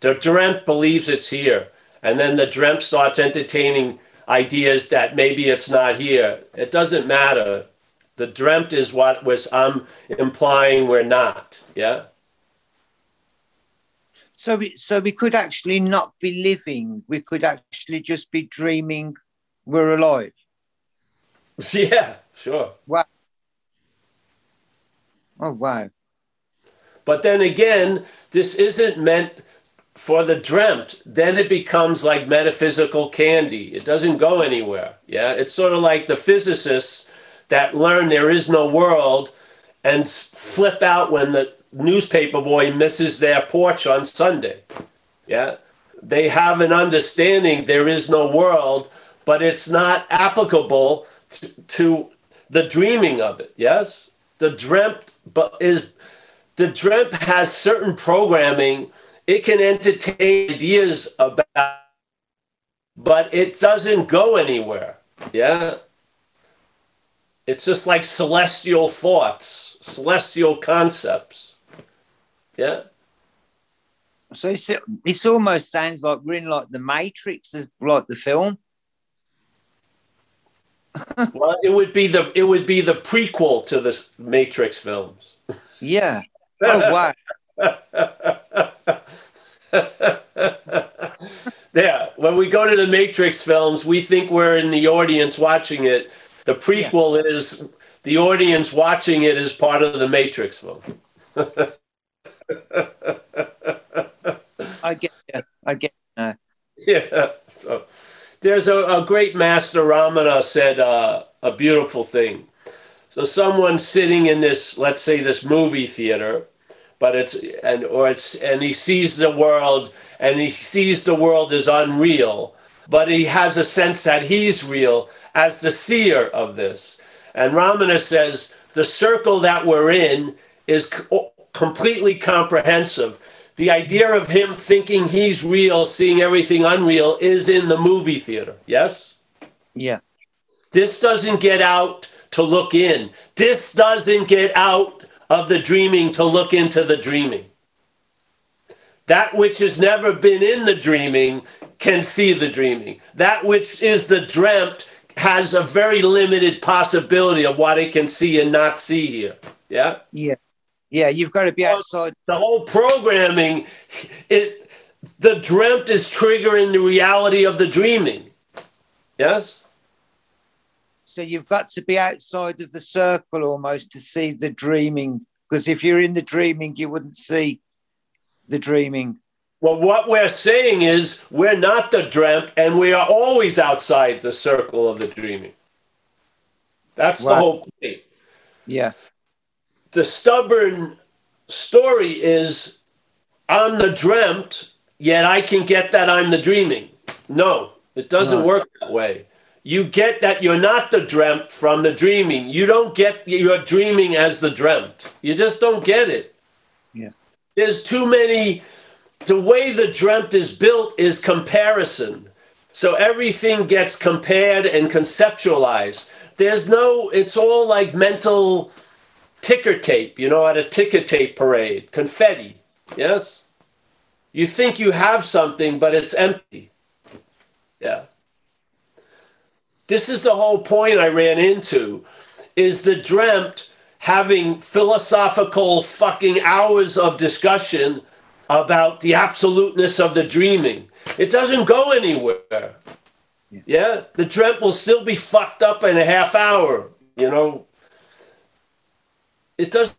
the dreamt believes it's here. And then the dreamt starts entertaining ideas that maybe it's not here. It doesn't matter. The dreamt is what was I'm implying we're not. Yeah. So we, so we could actually not be living. We could actually just be dreaming we're alive. Yeah, sure. Wow. Oh, wow. But then again, this isn't meant for the dreamt. Then it becomes like metaphysical candy. It doesn't go anywhere. Yeah. It's sort of like the physicists that learn there is no world and flip out when the newspaper boy misses their porch on Sunday. Yeah. They have an understanding there is no world, but it's not applicable to, to the dreaming of it. Yes. The dreamt but is the dreamt has certain programming. It can entertain ideas about, but it doesn't go anywhere. Yeah. It's just like celestial thoughts, celestial concepts. Yeah. So it's, it almost sounds like we're in like the Matrix, like the film. Well, it would be the it would be the prequel to the Matrix films. Yeah. Oh wow. yeah. When we go to the Matrix films, we think we're in the audience watching it. The prequel yeah. is the audience watching it as part of the Matrix film. I get it. I get it. Yeah. So there's a, a great master Ramana said uh, a beautiful thing. So someone sitting in this, let's say this movie theater, but it's and or it's and he sees the world and he sees the world as unreal, but he has a sense that he's real as the seer of this. And Ramana says the circle that we're in is completely comprehensive the idea of him thinking he's real, seeing everything unreal, is in the movie theater. Yes? Yeah. This doesn't get out to look in. This doesn't get out of the dreaming to look into the dreaming. That which has never been in the dreaming can see the dreaming. That which is the dreamt has a very limited possibility of what it can see and not see here. Yeah? Yeah. Yeah, you've got to be outside. The whole programming is the dreamt is triggering the reality of the dreaming. Yes? So you've got to be outside of the circle almost to see the dreaming Because if you're in the dreaming, you wouldn't see the dreaming. Well, what we're saying is we're not the dreamt, and we are always outside the circle of the dreaming. That's the whole point. Yeah. The stubborn story is I'm the dreamt, yet I can get that I'm the dreaming. No, it doesn't No. work that way. You get that you're not the dreamt from the dreaming. You don't get your dreaming as the dreamt. You just don't get it. Yeah. There's too many. The way the dreamt is built is comparison. So everything gets compared and conceptualized. There's no, it's all like mental ticker tape, you know, at a ticker tape parade, confetti. Yes? You think you have something, but it's empty. Yeah. This is the whole point I ran into is the dreamt having philosophical fucking hours of discussion about the absoluteness of the dreaming. It doesn't go anywhere. Yeah, the dreamt will still be fucked up in a half hour, you know. It doesn't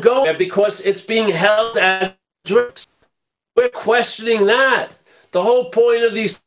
go there because it's being held as. We're questioning that. The whole point of these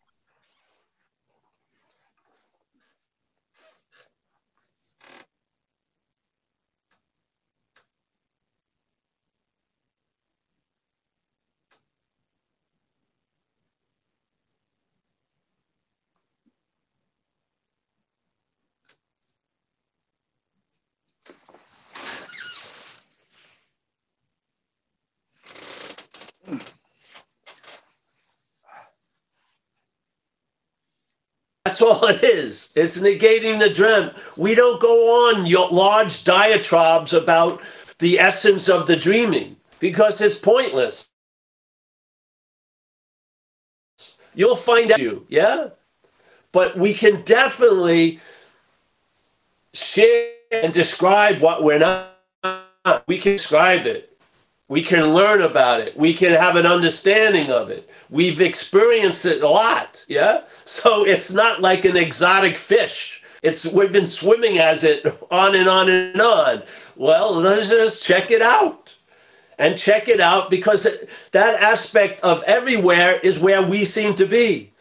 That's all it is. It's negating the dream. We don't go on large diatribes about the essence of the dreaming because it's pointless. You'll find out, you, yeah? But we can definitely share and describe what we're not. We can describe it. We can learn about it. We can have an understanding of it. We've experienced it a lot, yeah? So it's not like an exotic fish. It's we've been swimming as it on and on and on. Well, let's just check it out. And check it out because it, that aspect of everywhere is where we seem to be.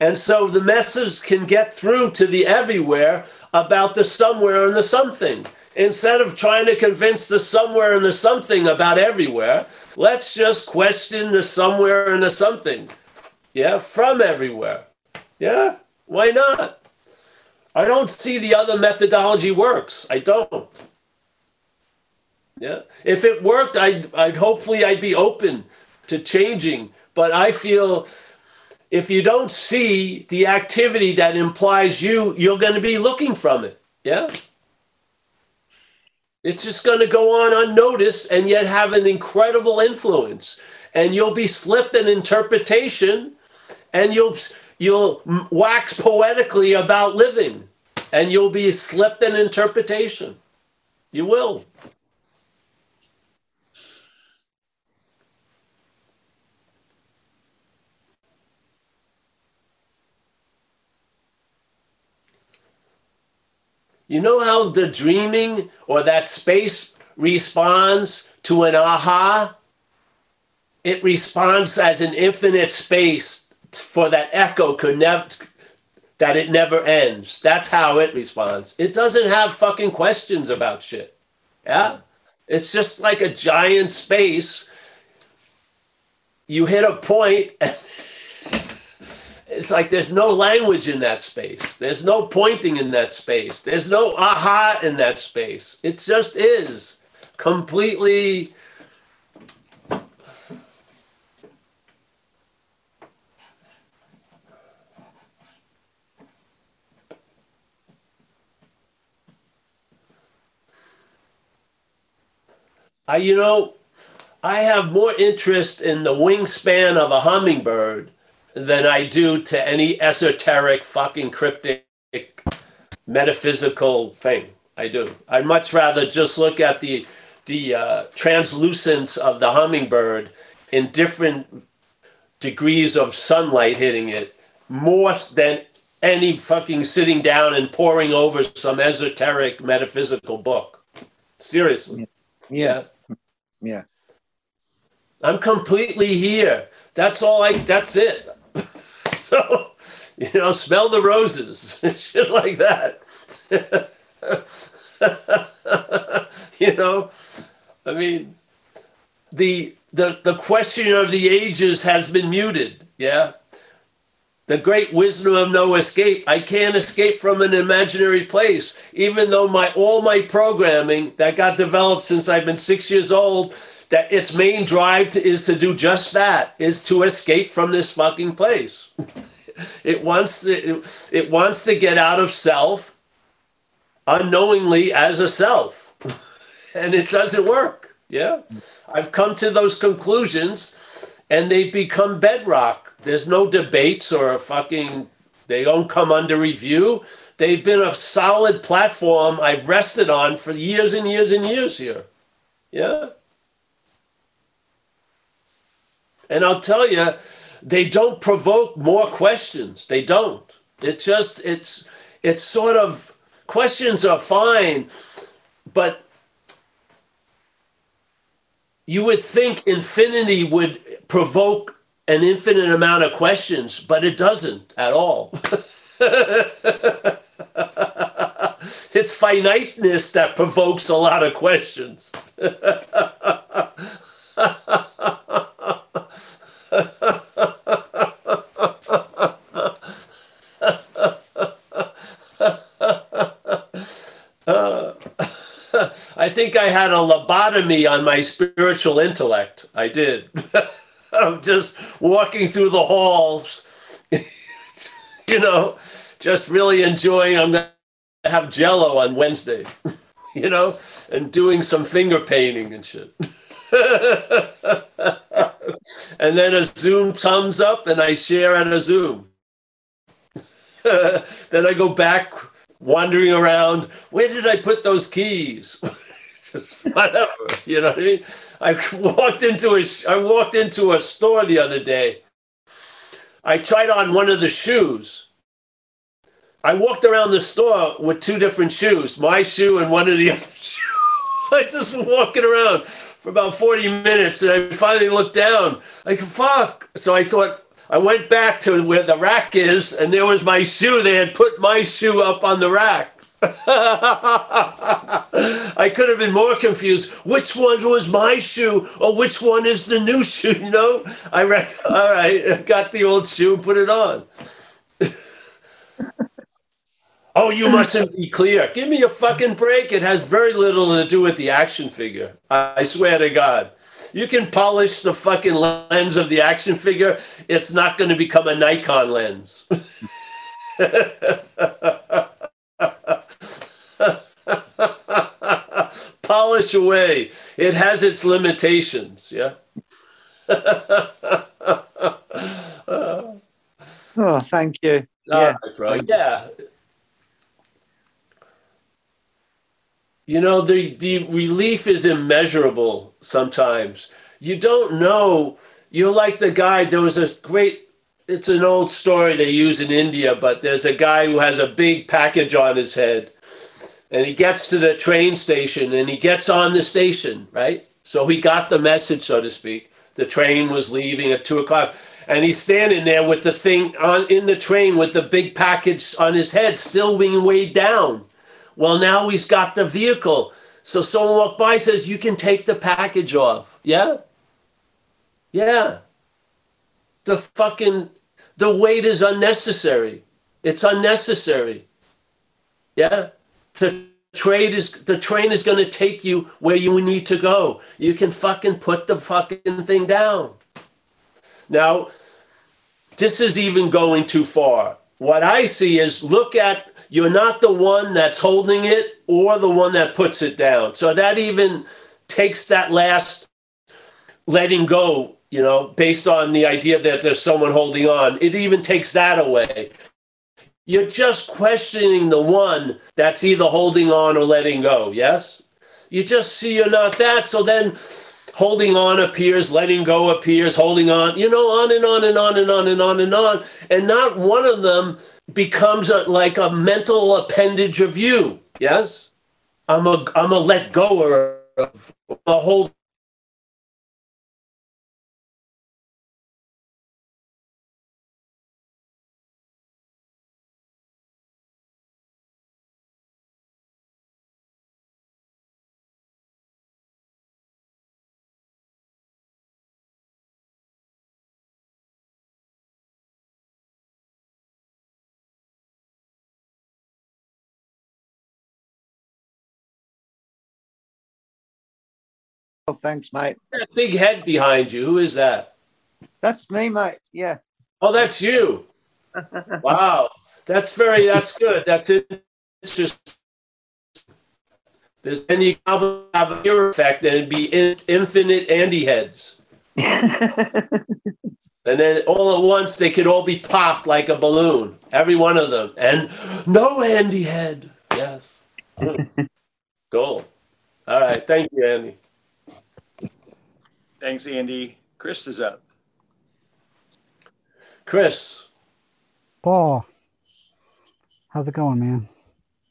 And so the message can get through to the everywhere about the somewhere and the something. Instead of trying to convince the somewhere and the something about everywhere, let's just question the somewhere and the something. Yeah, from everywhere. Yeah, why not? I don't see the other methodology works. I don't. Yeah, if it worked, I'd, I'd hopefully I'd be open to changing. But I feel if you don't see the activity that implies you, you're going to be looking from it. Yeah. It's just going to go on unnoticed and yet have an incredible influence. And you'll be slipped an interpretation and you'll you'll wax poetically about living and you'll be slipped an interpretation. You will. You know how the dreaming or that space responds to an aha? It responds as an infinite space for that echo could never that it never ends. That's how it responds. It doesn't have fucking questions about shit. Yeah? It's just like a giant space. You hit a point and it's like there's no language in that space. There's no pointing in that space. There's no aha in that space. It just is completely. I, you know, I have more interest in the wingspan of a hummingbird than I do to any esoteric, fucking cryptic, metaphysical thing. I do. I'd much rather just look at the the uh, translucence of the hummingbird in different degrees of sunlight hitting it more than any fucking sitting down and poring over some esoteric metaphysical book. Seriously. Yeah. Yeah. I'm completely here. That's all I, that's it. so, you know, smell the roses, shit like that. you know, I mean, the, the, the question of the ages has been muted. Yeah. The great wisdom of no escape. I can't escape from an imaginary place, even though my all my programming that got developed since I've been six years old that its main drive to, is to do just that is to escape from this fucking place. It wants to, it, it wants to get out of self unknowingly as a self. And it doesn't work. Yeah. I've come to those conclusions and they've become bedrock. There's no debates or fucking they don't come under review. They've been a solid platform i've rested on for years and years and years here. Yeah and I'll tell you, they don't provoke more questions. They don't. It just it's it's sort of questions are fine, but you would think infinity would provoke an infinite amount of questions, but it doesn't at all. it's finiteness that provokes a lot of questions. I think I had a lobotomy on my spiritual intellect. I did. I'm just walking through the halls, you know, just really enjoying. I'm going to have jello on Wednesday, you know, and doing some finger painting and shit. and then a Zoom thumbs up and I share on a Zoom. then I go back wandering around. Where did I put those keys? Just whatever, you know what I mean? I walked into a I walked into a store the other day. I tried on one of the shoes. I walked around the store with two different shoes, my shoe and one of the other shoes. I just walking around for about 40 minutes and I finally looked down, like, fuck. So I thought, I went back to where the rack is, and there was my shoe. They had put my shoe up on the rack. I could have been more confused. Which one was my shoe, or which one is the new shoe? You know, I read. All right, got the old shoe put it on. Oh, you mustn't be clear. Give me a fucking break. It has very little to do with the action figure. I swear to God. You can polish the fucking lens of the action figure. It's not going to become a Nikon lens. Polish away. It has its limitations. Yeah. oh, thank you. yeah. Right, yeah. You know, the, the relief is immeasurable sometimes. You don't know. You're like the guy, there was this great, it's an old story they use in India, but there's a guy who has a big package on his head. And he gets to the train station and he gets on the station, right? So he got the message, so to speak. The train was leaving at two o'clock. And he's standing there with the thing on in the train with the big package on his head, still being weighed down. Well, now he's got the vehicle. So someone walked by says, You can take the package off. Yeah? Yeah. The fucking the weight is unnecessary. It's unnecessary. Yeah? The trade is the train is gonna take you where you need to go. You can fucking put the fucking thing down. Now, this is even going too far. What I see is look at you're not the one that's holding it or the one that puts it down. So that even takes that last letting go, you know, based on the idea that there's someone holding on. It even takes that away. You're just questioning the one that's either holding on or letting go. Yes? You just see you're not that. So then holding on appears, letting go appears, holding on, you know, on and on and on and on and on and on. And not one of them becomes a, like a mental appendage of you. Yes, I'm a I'm a let goer of a hold Oh, thanks, mate. That big head behind you. Who is that? That's me, mate. Yeah. Oh, that's you. Wow. That's very, that's good. That's just, There's any have a ear effect, and it'd be in, infinite Andy heads. And then all at once they could all be popped like a balloon, every one of them. And no Andy head. Yes. Hmm. cool. All right. Thank you, Andy. Thanks, Andy. Chris is up. Chris. Paul, how's it going, man?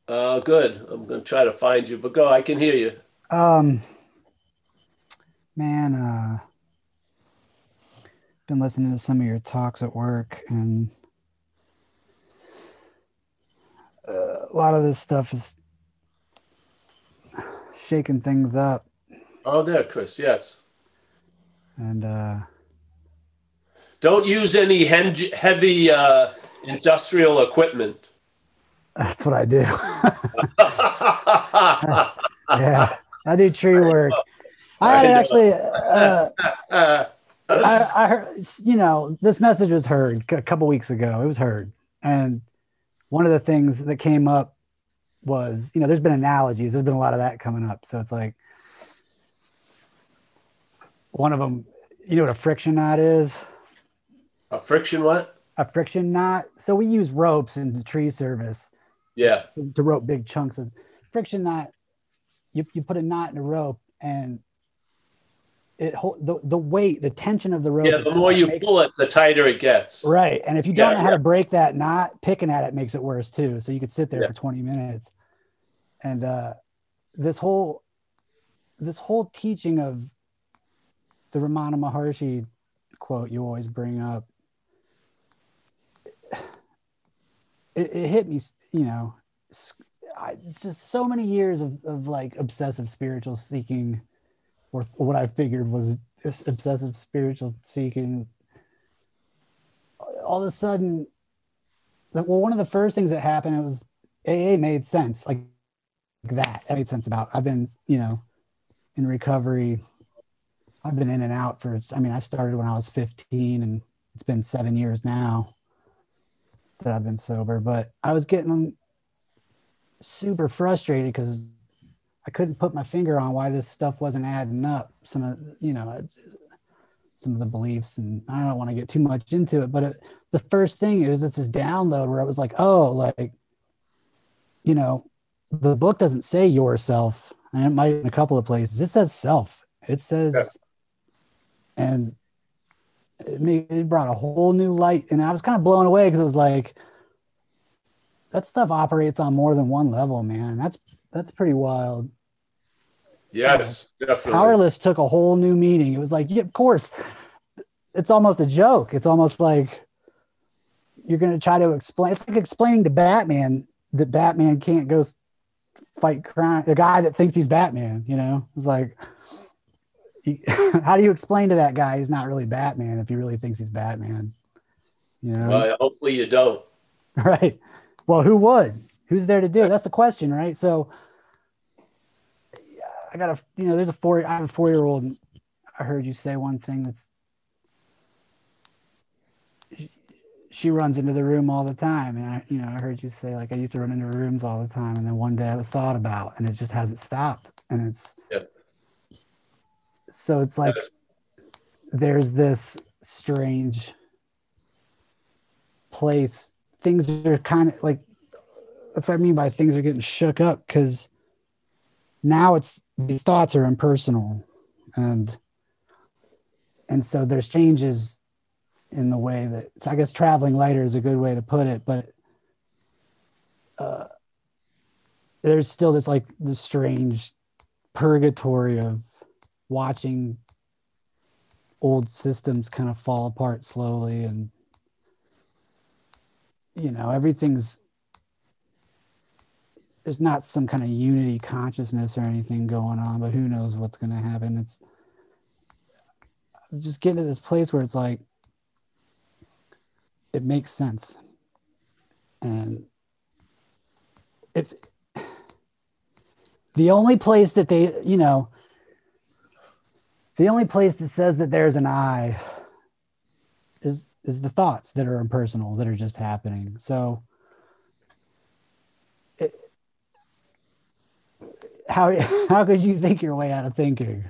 Uh, good. I'm gonna try to find you, but go. I can hear you. Um, man, uh, been listening to some of your talks at work, and uh, a lot of this stuff is shaking things up, Oh, there, Chris. Yes. And uh, Don't use any hen- heavy uh, industrial equipment. that's what I do. yeah, I do tree work. I I actually, uh, Uh, I, I heard, you know, this message was heard a couple weeks ago. It was heard, and one of the things that came up was, you know, there's been analogies. There's been a lot of that coming up. So it's like one of them. You know what a friction knot is? a friction what? A friction knot. So we use ropes in the tree service Yeah. to rope big chunks of friction knot. You you put a knot in a rope and it hold the, the weight, the tension of the rope. Yeah. The more you makes- pull it, the tighter it gets. Right. And if you don't Yeah, know how yeah. to break that knot, picking at it makes it worse too. So you could sit there Yeah. for 20 minutes. And uh, this whole this whole teaching of the Ramana Maharshi quote you always bring up, it, it hit me, you know, I, just so many years of, of like obsessive spiritual seeking, or what I figured was obsessive spiritual seeking. All of a sudden well one of the first things that happened it was aa made sense like that. It made sense about i've been you know in recovery i've been in and out for i mean i started when i was 15 and it's been seven years now that i've been sober but i was getting super frustrated because i couldn't put my finger on why this stuff wasn't adding up some of you know some of the beliefs and i don't want to get too much into it but it, the first thing is it's this download where I was like, oh, like, you know, the book doesn't say yourself, and it might in a couple of places. It says self. It says, and it made it brought a whole new light, and I was kind of blown away because it was like that stuff operates on more than one level, man. That's that's pretty wild. Yes, definitely. Powerless took a whole new meaning. It was like, yeah, of course. It's almost a joke. It's almost like you're going to try to explain. It's like explaining to Batman that Batman can't go fight crime. The guy that thinks he's Batman, you know, it's like, you- how do you explain to that guy he's not really Batman if he really thinks he's Batman? You know, Well, hopefully you don't. right? Well, who would? Who's there to do? That's the question, right? So, yeah, I got a, you know, there's a four. I have a four-year-old. and I heard you say one thing that's. She runs into the room all the time, and I, you know, I heard you say like I used to run into rooms all the time, and then one day I was thought about, and it just hasn't stopped, and it's. So it's like, there's this strange place. Things are kind of like that's what I mean by things are getting shook up because now it's these thoughts are impersonal and and so there's changes in the way that so I guess traveling lighter is a good way to put it, but uh, there's still this like this strange purgatory of watching old systems kind of fall apart slowly and you know everything's there's not some kind of unity consciousness or anything going on but who knows what's going to happen. It's I'm just getting to this place where it's like it makes sense. And if the only place that they you know the only place that says that there's an I is is the thoughts that are impersonal that are just happening. So it, how how could you think your way out of thinking?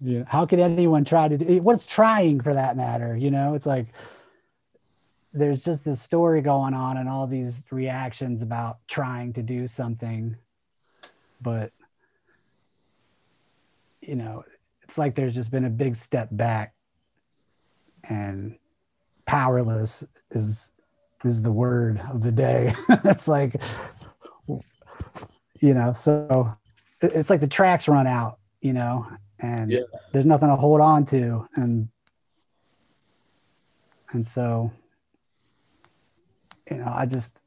You know, how could anyone try to do what's trying for that matter? You know, it's like there's just this story going on and all these reactions about trying to do something, but you know, it's like there's just been a big step back and powerless is is the word of the day it's like you know so it's like the tracks run out you know and Yeah. there's nothing to hold on to and and so you know i just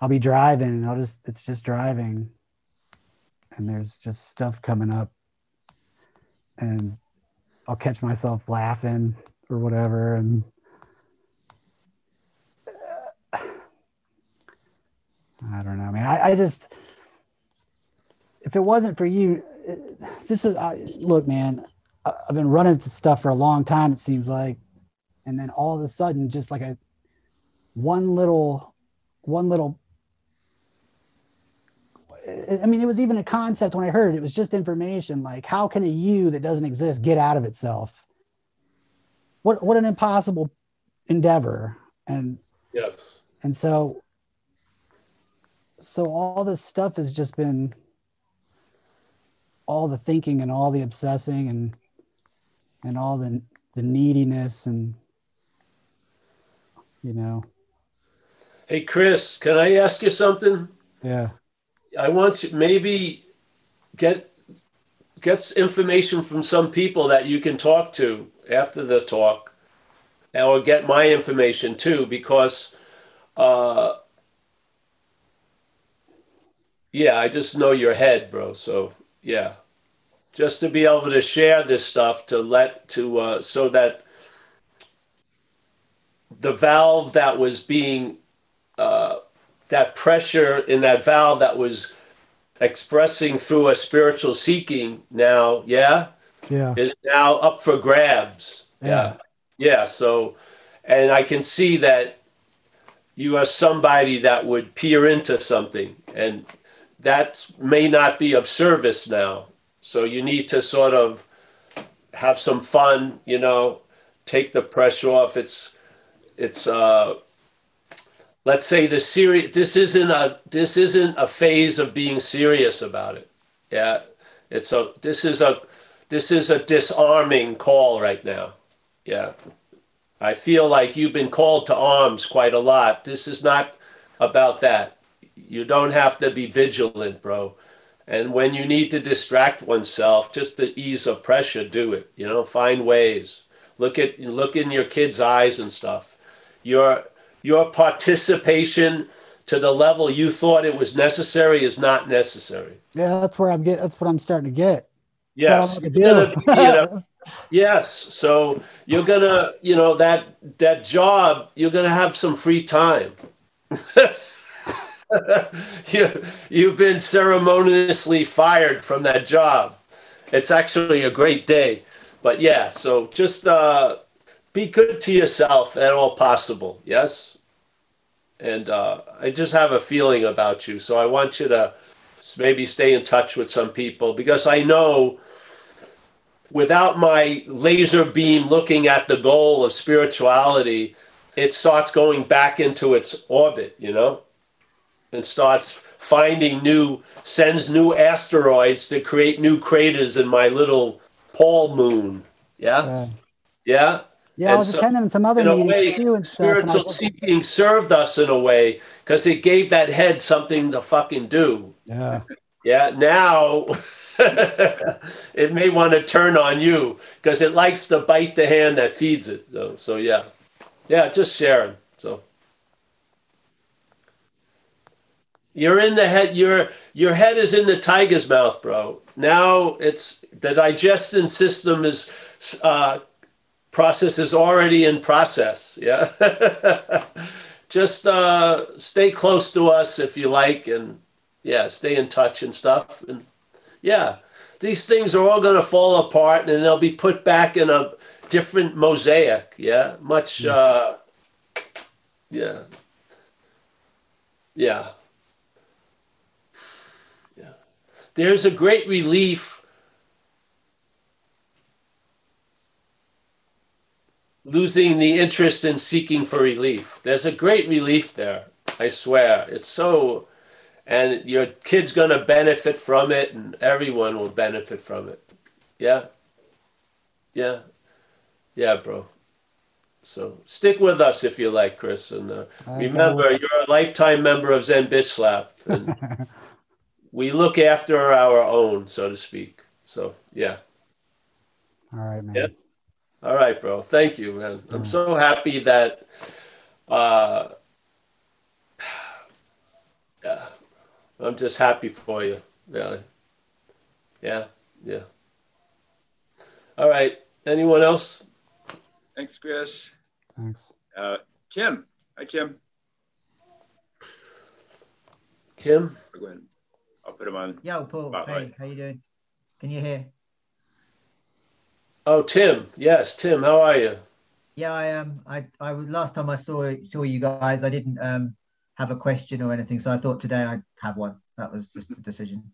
i'll be driving and i'll just it's just driving and there's just stuff coming up and I'll catch myself laughing or whatever. And uh, I don't know, man. I, I just, if it wasn't for you, this is, I, look, man, I, I've been running into stuff for a long time, it seems like. And then all of a sudden, just like a one little, one little I mean, it was even a concept when I heard it. It was just information. Like, how can a you that doesn't exist get out of itself? What what an impossible endeavor. And Yes. and so so all this stuff has just been all the thinking and all the obsessing and and all the the neediness and you know Hey, Chris, can I ask you something? yeah I want you maybe get get information from some people that you can talk to after the talk, or get my information too, because uh, yeah, I just know your head, bro. So yeah, just to be able to share this stuff to let to uh, so that the valve that was being uh, that pressure in that valve that was expressing through a spiritual seeking now, yeah, yeah is now up for grabs. Yeah. Yeah. So, and I can see that you are somebody that would peer into something, and that may not be of service now. So you need to sort of have some fun, you know, take the pressure off. It's, it's, uh, let's say the serious this isn't a this isn't a phase of being serious about it. Yeah. It's a this is a this is a disarming call right now. Yeah. I feel like you've been called to arms quite a lot. This is not about that. You don't have to be vigilant bro. And when you need to distract oneself just to ease of pressure do it you know find ways. Look at look in your kids eyes and stuff. Your your participation to the level you thought it was necessary is not necessary. yeah that's where i'm get that's what i'm starting to get Yes, gonna be, you know, yes. So you're gonna, you know, that that job, you're gonna have some free time. you you've been ceremoniously fired from that job. It's actually a great day, but yeah. So just uh, be good to yourself at all possible. Yes. And uh, I just have a feeling about you, so I want you to maybe stay in touch with some people because I know without my laser beam looking at the goal of spirituality, it starts going back into its orbit, you know, and starts finding new, sends new asteroids to create new craters in my little Paul moon. Yeah. Uh, Yeah. Yeah i was so, attending some other in a meetings way, too and stuff and I spiritual just, seeking served us in a way because it gave that head something to fucking do. yeah Yeah, now it may want to turn on you because it likes to bite the hand that feeds it. So, so yeah, yeah, just sharing. So you're in the head. Your your head is in the tiger's mouth, bro. Now it's the digestion system is uh, process is already in process. Yeah, just uh, stay close to us if you like, and yeah, stay in touch and stuff. And yeah, these things are all going to fall apart and they'll be put back in a different mosaic. Yeah, much. Uh, yeah, yeah, yeah. There's a great relief. Losing the interest in seeking for relief. There's a great relief there. I swear. It's so and your kid's going to benefit from it and everyone will benefit from it. Yeah? Yeah? Yeah bro. So stick with us if you like chris and uh, remember you're a lifetime member of zen bitch slap and we look after our own so to speak. So yeah. All right man. Yeah all right bro thank you man i'm so happy that uh yeah I'm just happy for you, really. Yeah, yeah. All right. Anyone else? Thanks, Chris. Thanks. Uh, Kim. Hi, Kim. Kim. Go ahead. I'll put him on. Yo, Paul. Hey, how you doing? Can you hear? Oh, Tim. Yes, Tim. How are you? Yeah, I um, I, I was last time I saw saw you guys. I didn't um have a question or anything, so I thought today I'd have one. That was just a decision.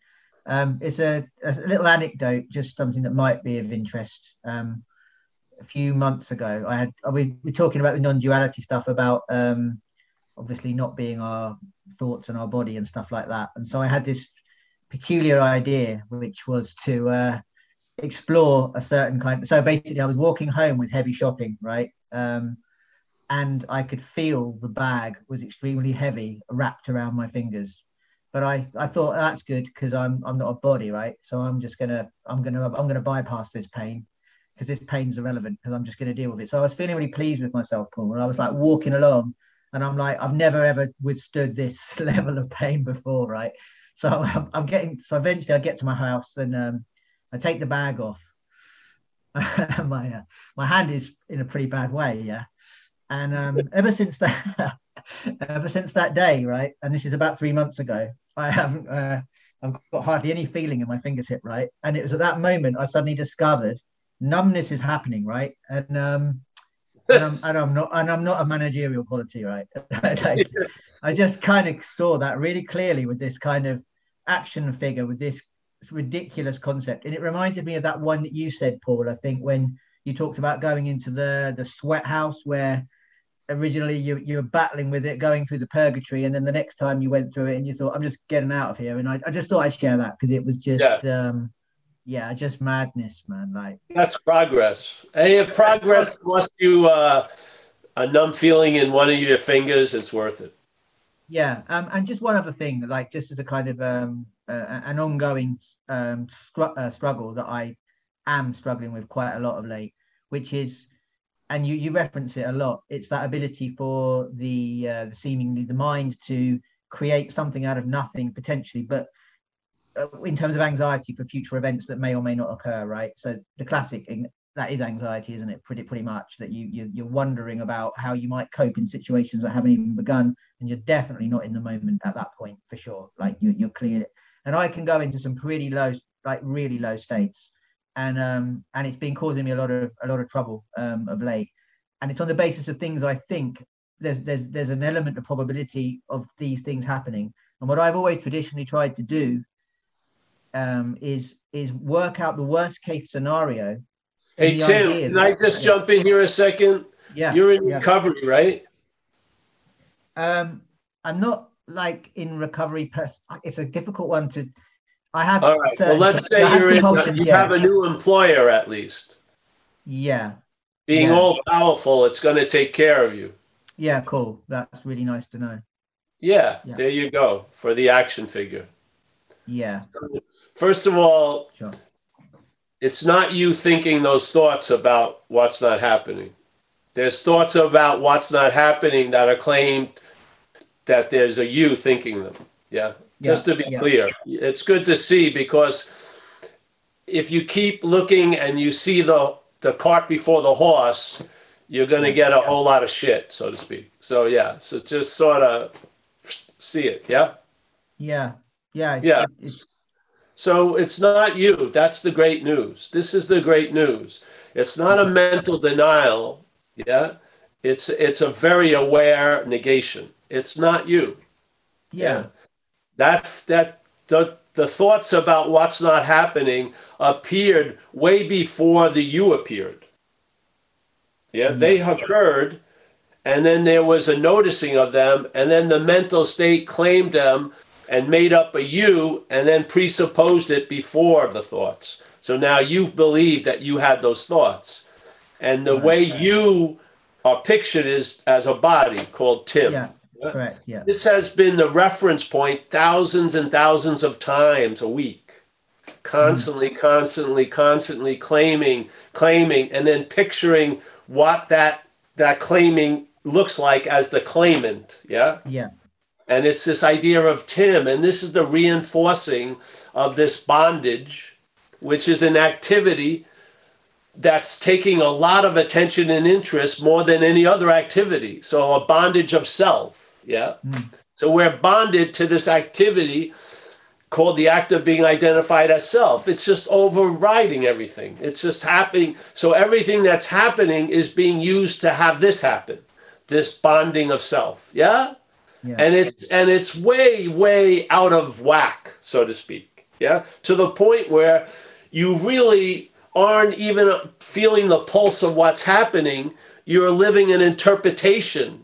Um, it's a, a little anecdote, just something that might be of interest. Um, a few months ago, I had we were talking about the non-duality stuff about um, obviously not being our thoughts and our body and stuff like that. And so I had this peculiar idea, which was to uh, explore a certain kind. So basically, I was walking home with heavy shopping, right? Um, and I could feel the bag was extremely heavy wrapped around my fingers. But I, I thought that's good because I'm I'm not a body, right? So I'm just gonna I'm gonna I'm gonna bypass this pain because this pain's irrelevant because I'm just gonna deal with it. So I was feeling really pleased with myself, Paul. And I was like walking along, and I'm like I've never ever withstood this level of pain before, right? So I'm, I'm getting so eventually I get to my house and um, I take the bag off. my uh, my hand is in a pretty bad way, yeah. And um, ever since that, ever since that day, right, and this is about three months ago, I haven't, uh, I've got hardly any feeling in my fingertip, right. And it was at that moment I suddenly discovered numbness is happening, right, and um, and I'm, and I'm not, and I'm not a managerial quality, right. I, I just kind of saw that really clearly with this kind of action figure with this ridiculous concept, and it reminded me of that one that you said, Paul. I think when you talked about going into the the sweat house where originally you you were battling with it going through the purgatory and then the next time you went through it and you thought i'm just getting out of here and i, I just thought i'd share that because it was just yeah. um yeah just madness man like that's progress hey if progress costs you uh a numb feeling in one of your fingers it's worth it yeah um and just one other thing like just as a kind of um uh, an ongoing um uh, struggle that i am struggling with quite a lot of late which is and you you reference it a lot. It's that ability for the uh, the seemingly the mind to create something out of nothing potentially, but uh, in terms of anxiety for future events that may or may not occur, right? So the classic that is anxiety, isn't it? Pretty pretty much that you, you you're wondering about how you might cope in situations that haven't even begun, and you're definitely not in the moment at that point for sure. Like you you're clear, and I can go into some pretty low, like really low states and um, and it's been causing me a lot of a lot of trouble um, of late. And it's on the basis of things I think there's there's there's an element of probability of these things happening. And what I've always traditionally tried to do um, is is work out the worst case scenario. Hey Tim, can I just jump in here a second? Yeah, you're in yeah. recovery, right? Um, I'm not like in recovery. Pers- it's a difficult one to I have. All right. Well, let's say you're in, uh, you yeah. have a new employer at least. Yeah. Being yeah. all powerful, it's going to take care of you. Yeah, cool. That's really nice to know. Yeah, yeah. there you go for the action figure. Yeah. First of all, sure. it's not you thinking those thoughts about what's not happening. There's thoughts about what's not happening that are claimed that there's a you thinking them. Yeah just to be yeah. clear. It's good to see because if you keep looking and you see the the cart before the horse, you're going to get a whole lot of shit, so to speak. So yeah, so just sort of see it, yeah. Yeah, yeah, yeah. So it's not you. That's the great news. This is the great news. It's not a mental denial. Yeah. It's it's a very aware negation. It's not you. Yeah. That that the the thoughts about what's not happening appeared way before the you appeared. Yeah, mm-hmm. they occurred, and then there was a noticing of them, and then the mental state claimed them and made up a you, and then presupposed it before the thoughts. So now you believe that you had those thoughts, and the way you are pictured is as a body called Tim. Yeah. Correct. Yeah. This has been the reference point thousands and thousands of times a week. Constantly, mm-hmm. constantly, constantly claiming, claiming, and then picturing what that that claiming looks like as the claimant. Yeah. Yeah. And it's this idea of Tim, and this is the reinforcing of this bondage, which is an activity that's taking a lot of attention and interest more than any other activity. So a bondage of self. Yeah. Hmm. So we're bonded to this activity called the act of being identified as self. It's just overriding everything. It's just happening. So everything that's happening is being used to have this happen, this bonding of self. Yeah. Yeah. And it's and it's way, way out of whack, so to speak. Yeah. To the point where you really aren't even feeling the pulse of what's happening. You're living an interpretation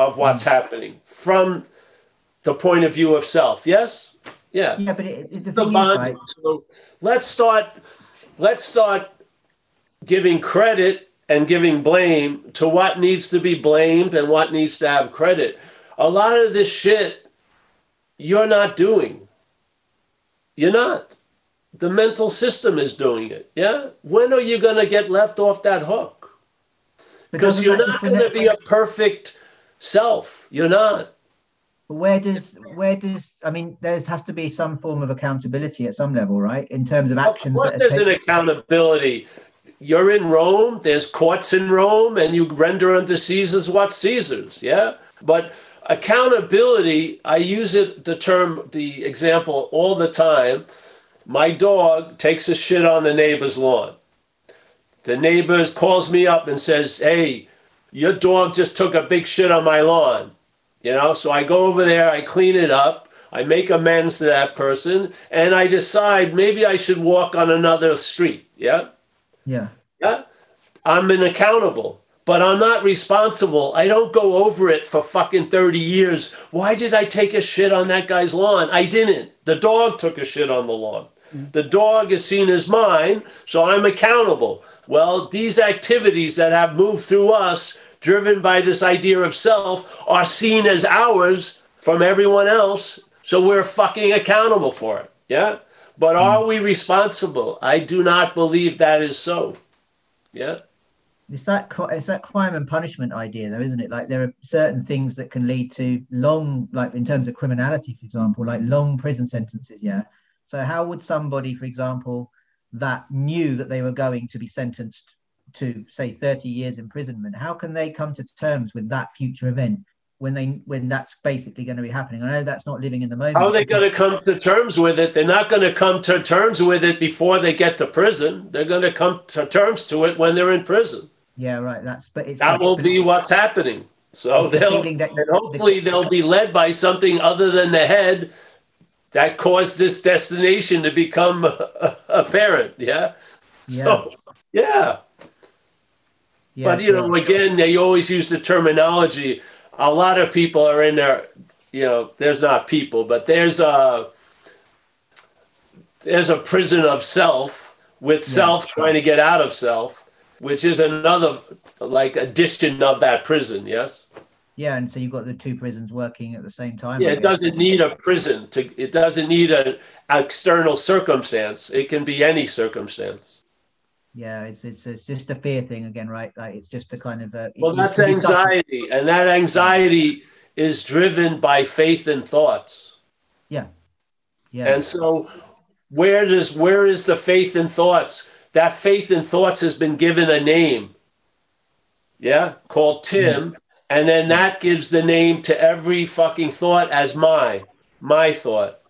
of what's happening from the point of view of self. Yes? Yeah. Yeah, but it, it, the The bond- right? so let's start let's start giving credit and giving blame to what needs to be blamed and what needs to have credit. A lot of this shit you're not doing. You're not. The mental system is doing it. Yeah? When are you going to get left off that hook? Because you're not going to be a perfect self. You're not. Where does where does I mean there has to be some form of accountability at some level, right? In terms of actions Of course, there's an accountability. You're in Rome. There's courts in Rome, and you render unto Caesar's what Caesar's. Yeah, but accountability. I use it the term, the example all the time. My dog takes a shit on the neighbor's lawn. The neighbor calls me up and says, "Hey, your dog just took a big shit on my lawn." You know, so I go over there, I clean it up, I make amends to that person, and I decide maybe I should walk on another street. Yeah. Yeah. Yeah. I'm an accountable, but I'm not responsible. I don't go over it for fucking 30 years. Why did I take a shit on that guy's lawn? I didn't. The dog took a shit on the lawn. Mm. The dog is seen as mine, so I'm accountable. Well, these activities that have moved through us, driven by this idea of self, are seen as ours from everyone else, so we're fucking accountable for it. Yeah? But hmm. are we responsible? I do not believe that is so. Yeah. It's that it's that crime and punishment idea, though, isn't it? Like there are certain things that can lead to long, like in terms of criminality, for example, like long prison sentences. Yeah. So how would somebody, for example, that knew that they were going to be sentenced to say 30 years imprisonment, how can they come to terms with that future event when they when that's basically going to be happening? I know that's not living in the moment. How are they going to come to terms with it? They're not going to come to terms with it before they get to prison. They're going to come to terms to it when they're in prison. Yeah, right. That's but it's That will be what's happening. So they'll that- and hopefully they'll be led by something other than the head that caused this destination to become apparent. Yeah. So yeah. yeah, but you know, sure. again, they always use the terminology. A lot of people are in there. You know, there's not people, but there's a there's a prison of self with self trying to get out of self, which is another like addition of that prison. Yes. Yeah, and so you've got the two prisons working at the same time. Yeah, it doesn't need a prison to. It doesn't need an external circumstance. It can be any circumstance. Yeah, it's, it's it's just a fear thing again, right? Like it's just a kind of a. Well, that's it can be such a- anxiety, and that anxiety is driven by faith and thoughts. Yeah, yeah, And so, where does where is the faith and thoughts? That faith and thoughts has been given a name. Yeah, called Tim, and then that gives the name to every fucking thought as my my thought.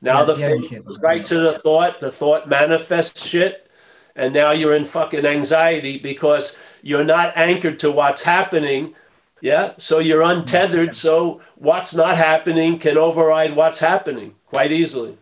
Now Yeah, the faith ownership. goes right to the thought. The thought manifests shit, and now you're in fucking anxiety because you're not anchored to what's happening. Yeah, so you're untethered. So what's not happening can override what's happening quite easily.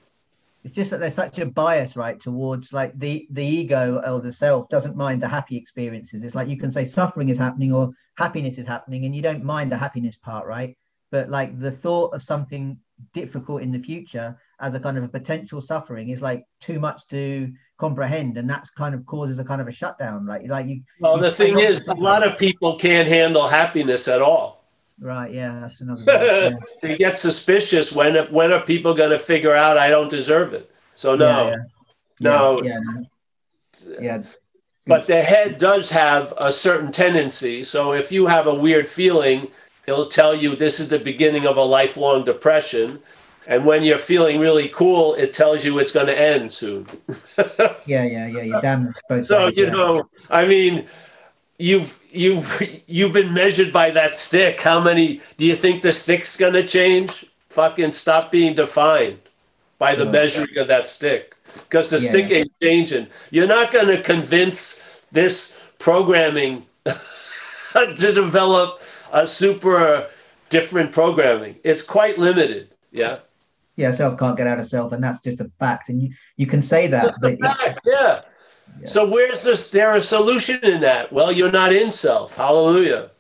It's just that there's such a bias, right, towards like the the ego or the self doesn't mind the happy experiences. It's like you can say suffering is happening or happiness is happening, and you don't mind the happiness part, right? But like the thought of something difficult in the future as a kind of a potential suffering is like too much to comprehend, and that's kind of causes a kind of a shutdown, right? Like you. Well, you the thing is, a lot of people can't handle happiness at all. Right. Yeah, that's another. yeah. they get suspicious when when are people going to figure out I don't deserve it? So no, Yeah, yeah. no. Yeah. no. Yeah. But the head does have a certain tendency. So if you have a weird feeling, it'll tell you this is the beginning of a lifelong depression. And when you're feeling really cool, it tells you it's going to end soon. Yeah. Yeah. Yeah. You're damn both. So ways, you yeah. know, I mean, you've you've you've been measured by that stick. How many do you think the stick's going to change? Fucking stop being defined by the Yeah. measuring of that stick, because the Yeah. stick ain't changing. You're not going to convince this programming to develop a super different programming. It's quite limited. Yeah. yeah, self can't get out of self, and that's just a fact. And you you can say that, but yeah. Yeah. So where's this? There a solution in that? Well, you're not in self. Hallelujah.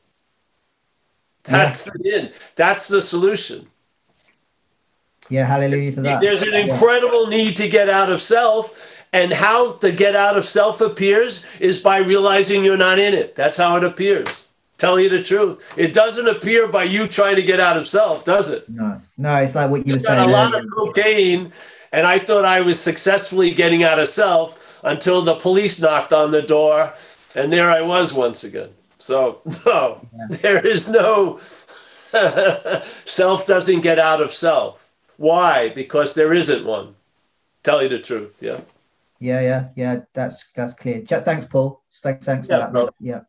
That's the in. That's the solution. Yeah, hallelujah to that. There's an Yeah. incredible need to get out of self, and how the get out of self appears is by realizing you're not in it. That's how it appears. Tell you the truth, it doesn't appear by you trying to get out of self, does it? No, no, it's like what you were I've got saying a lot earlier. of cocaine, and I thought I was successfully getting out of self until the police knocked on the door, and there I was once again. So no, there is no self doesn't get out of self. Why? Because there isn't one. Tell you the truth, yeah. Yeah, yeah, yeah. That's that's clear. Thanks, Paul. Thanks, thanks for Yeah, that. bro. Yeah.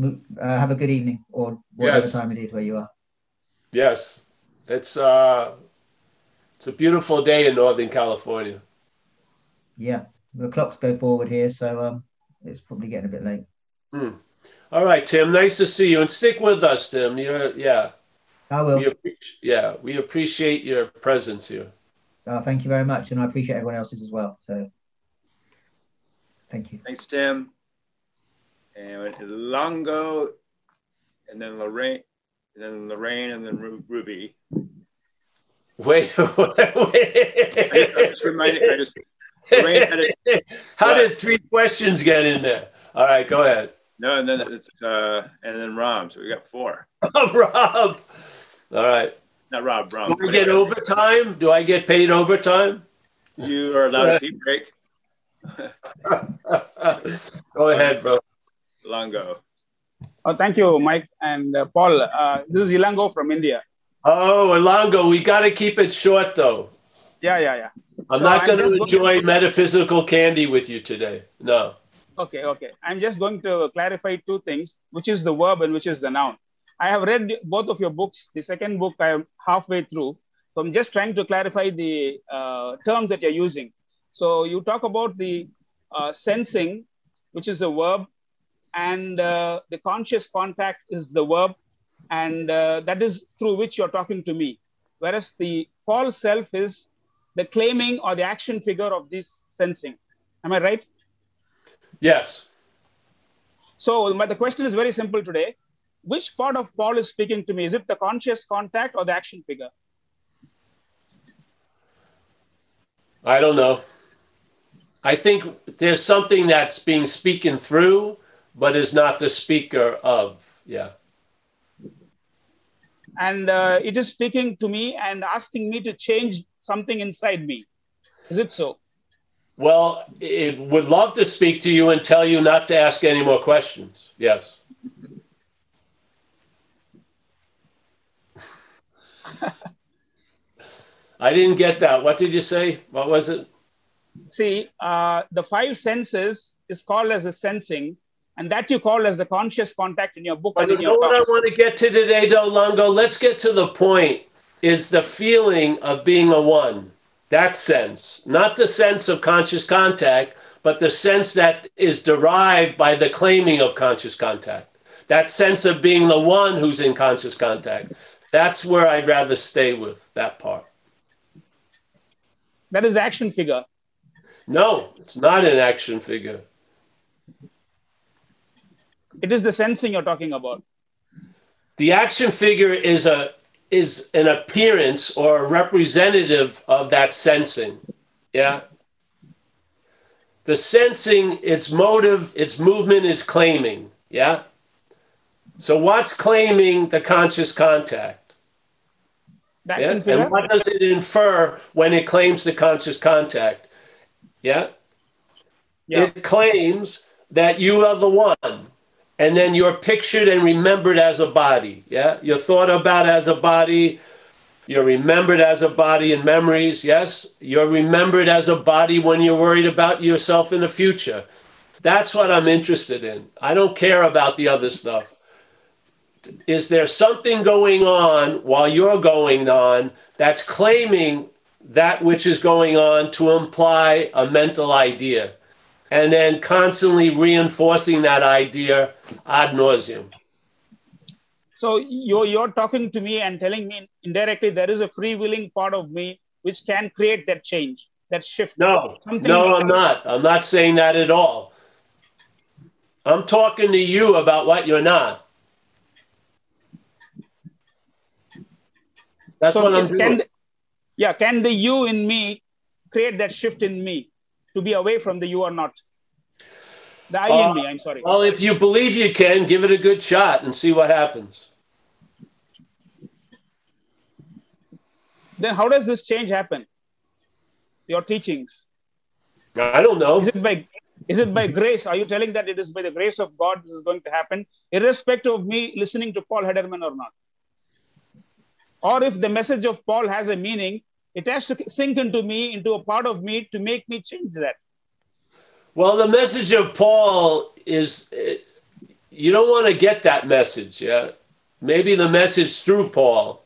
Uh, have a good evening, or whatever Yes. time it is where you are. Yes, it's uh, it's a beautiful day in Northern California. Yeah, the clocks go forward here, so um, it's probably getting a bit late. All right, Tim. Nice to see you, and stick with us, Tim. You're yeah. I will. We appreciate, yeah, we appreciate your presence here. Uh, thank you very much, and I appreciate everyone else's as well. So, thank you. Thanks, Tim. And Longo, and then Lorraine, and then Lorraine, and then Ruby. Wait, wait, I I just reminded. I just Lorraine had it. How What? did three questions get in there? All right, go ahead. No, and then it's uh, and then Rom. So we got four. Oh, Rob. All right. Not Rob. Rom. Do I get overtime? Do I get paid overtime? You are allowed a tea break. go ahead, bro. Longo. Oh, thank you, Mike and uh, Paul. Uh, this is Ilango from India. Oh, Ilango, we got to keep it short, though. Yeah, yeah, yeah. I'm So not I'm going to enjoy metaphysical candy with you today. No. Okay, okay. I'm just going to clarify two things, which is the verb and which is the noun. I have read both of your books. The second book I am halfway through. So I'm just trying to clarify the uh, terms that you're using. So you talk about the uh, sensing, which is the verb, and uh, the conscious contact is the verb, and uh, that is through which you're talking to me. Whereas the false self is the claiming or the action figure of this sensing. Am I right? Yes. So my, the question is very simple today. Which part of Paul is speaking to me? Is it the conscious contact or the action figure? I don't know. I think there's something that's being spoken through, but is not the speaker of. Yeah. And uh, it is speaking to me and asking me to change something inside me. Is it so? Well, it would love to speak to you and tell you not to ask any more questions. Yes. I didn't get that. What did you say? What was it? See, uh, the five senses is called as a sensing, and that you call as the conscious contact in your book But and you in know your what I want to get to today, Dolongo? Let's get to the point. Is the feeling of being a one. That sense, not the sense of conscious contact, but the sense that is derived by the claiming of conscious contact. That sense of being the one who's in conscious contact. That's where I'd rather stay with that part. That is the action figure. No, it's not an action figure. It is the sensing you're talking about. The action figure is a is an appearance or a representative of that sensing. Yeah. The sensing, its motive, its movement is claiming. Yeah. So what's claiming the conscious contact? Yeah? And what does it infer when it claims the conscious contact? Yeah? yeah. It claims that you are the one and then you're pictured and remembered as a body. Yeah, you're thought about as a body. You're remembered as a body in memories. Yes, you're remembered as a body when you're worried about yourself in the future. That's what I'm interested in. I don't care about the other stuff. Is there something going on while you're going on that's claiming that which is going on to imply a mental idea? and then constantly reinforcing that idea ad nauseum. So you're, you're talking to me and telling me indirectly there is a free willing part of me which can create that change, that shift. No, Something no, I'm not. I'm not saying that at all. I'm talking to you about what you're not. That's so what I'm doing. The, yeah, can the you in me create that shift in me? to be away from the you or not. The I uh, in me, I'm sorry. Well, if you believe you can, give it a good shot and see what happens. Then how does this change happen? Your teachings. I don't know. Is it by is it by grace? Are you telling that it is by the grace of God this is going to happen, irrespective of me listening to Paul Hedderman or not? Or if the message of Paul has a meaning, it has to sink into me, into a part of me to make me change that. Well, the message of Paul is eh, you don't want to get that message. Yeah. Maybe the message through Paul.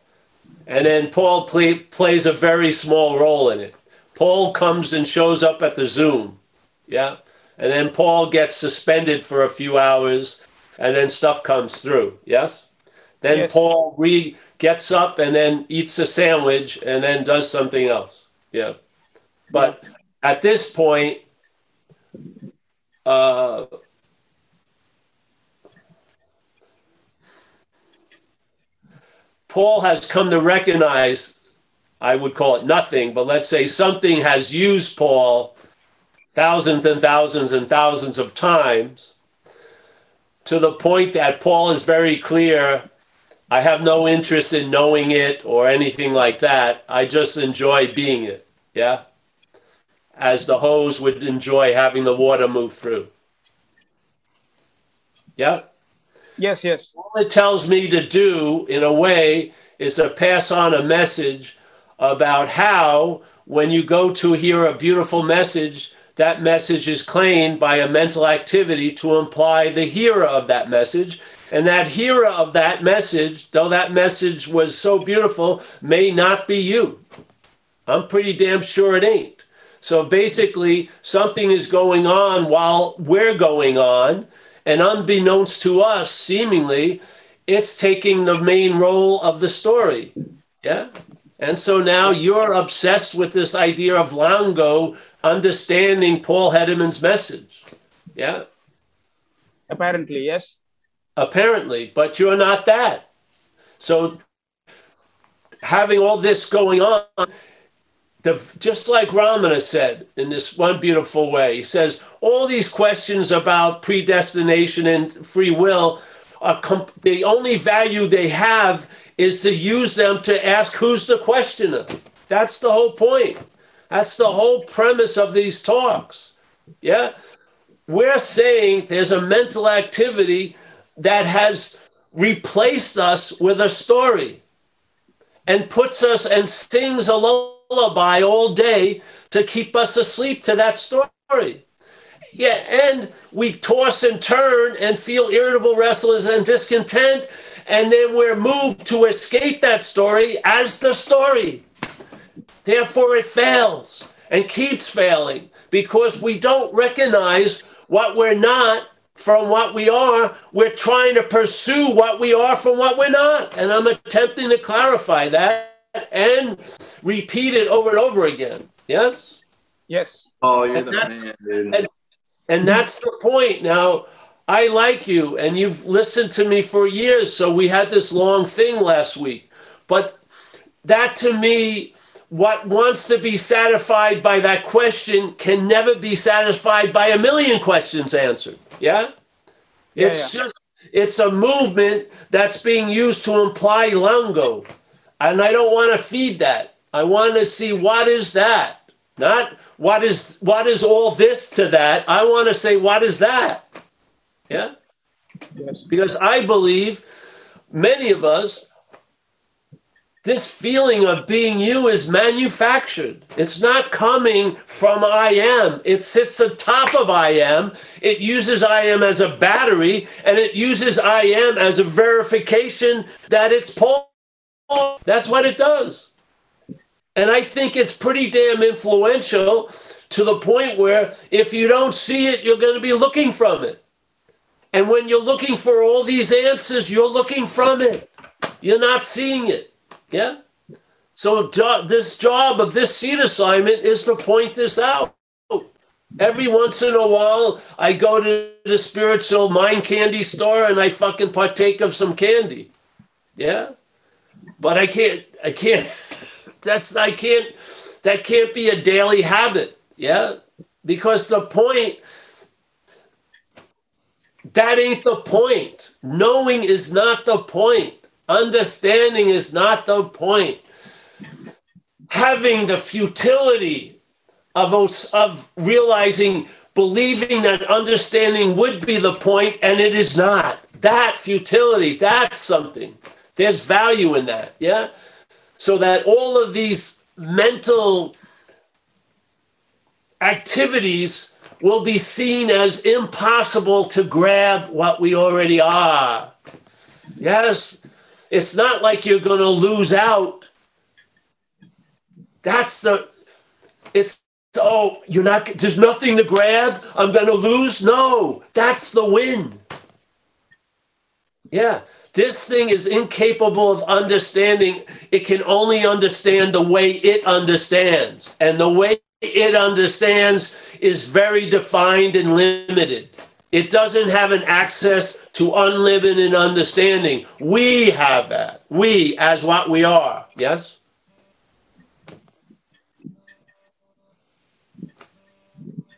And then Paul play, plays a very small role in it. Paul comes and shows up at the Zoom. Yeah. And then Paul gets suspended for a few hours and then stuff comes through. Yes. Then yes. Paul re gets up and then eats a sandwich and then does something else. Yeah. But at this point, uh, Paul has come to recognize, I would call it nothing, but let's say something has used Paul thousands and thousands and thousands of times to the point that Paul is very clear I have no interest in knowing it or anything like that. I just enjoy being it. Yeah. As the hose would enjoy having the water move through. Yeah. Yes, yes. All it tells me to do, in a way, is to pass on a message about how, when you go to hear a beautiful message, that message is claimed by a mental activity to imply the hearer of that message and that hearer of that message, though that message was so beautiful, may not be you. I'm pretty damn sure it ain't. So basically, something is going on while we're going on, and unbeknownst to us, seemingly, it's taking the main role of the story. Yeah. And so now you're obsessed with this idea of Longo understanding Paul Hedderman's message. Yeah. Apparently, yes apparently, but you're not that. So having all this going on, the, just like Ramana said in this one beautiful way, he says all these questions about predestination and free will, are comp- the only value they have is to use them to ask who's the questioner. That's the whole point. That's the whole premise of these talks. Yeah. We're saying there's a mental activity that has replaced us with a story and puts us and sings a lullaby all day to keep us asleep to that story. Yeah, and we toss and turn and feel irritable, restless, and discontent, and then we're moved to escape that story as the story. Therefore, it fails and keeps failing because we don't recognize what we're not from what we are. We're trying to pursue what we are from what we're not. And I'm attempting to clarify that and repeat it over and over again. Yes? Yes. Oh, you're And the man, dude. and- And that's the point. Now, I like you and you've listened to me for years. So we had this long thing last week. But that to me, what wants to be satisfied by that question can never be satisfied by a million questions answered. Yeah? Yeah, It's just, it's a movement that's being used to imply lingo. And I don't want to feed that. I want to see what is that? Not what is what is all this to that. I want to say what is that? Yeah? Yes. Because I believe many of us this feeling of being you is manufactured. It's not coming from I am. It sits atop of I am. It uses I am as a battery and it uses I am as a verification that it's Paul. That's what it does. And I think it's pretty damn influential to the point where if you don't see it, you're going to be looking from it. And when you're looking for all these answers, you're looking from it. You're not seeing it. Yeah? So jo- this job of this seat assignment is to point this out. Every once in a while, I go to the spiritual mind candy store and I fucking partake of some candy. Yeah? But I can't, I can't, that's, I can't, that can't be a daily habit. Yeah? Because the point, that ain't the point. Knowing is not the point. Understanding is not the point. Having the futility of, of realizing, believing that understanding would be the point, and it is not. That futility, that's something. There's value in that. Yeah? So that all of these mental activities will be seen as impossible to grab what we already are. Yes, it's not like you're going to lose out. That's the, it's, oh, you're not, there's nothing to grab. I'm going to lose. No, that's the win. Yeah, this thing is incapable of understanding. It can only understand the way it understands. And the way it understands is very defined and limited. It doesn't have an access to unlimited understanding. We have that. We, as what we are. Yes?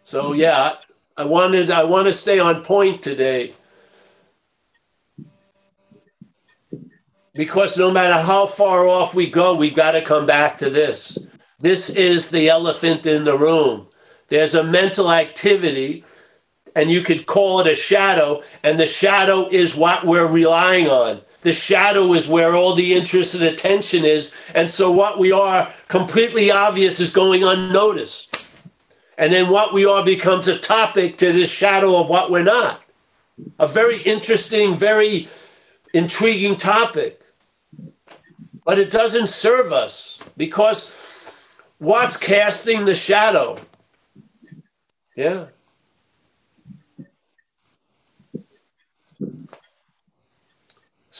So yeah, I wanted I want to stay on point today. Because no matter how far off we go, we've got to come back to this. This is the elephant in the room. There's a mental activity, and you could call it a shadow, and the shadow is what we're relying on. The shadow is where all the interest and attention is. And so what we are completely obvious is going unnoticed. And then what we are becomes a topic to this shadow of what we're not. A very interesting, very intriguing topic. But it doesn't serve us because what's casting the shadow? Yeah.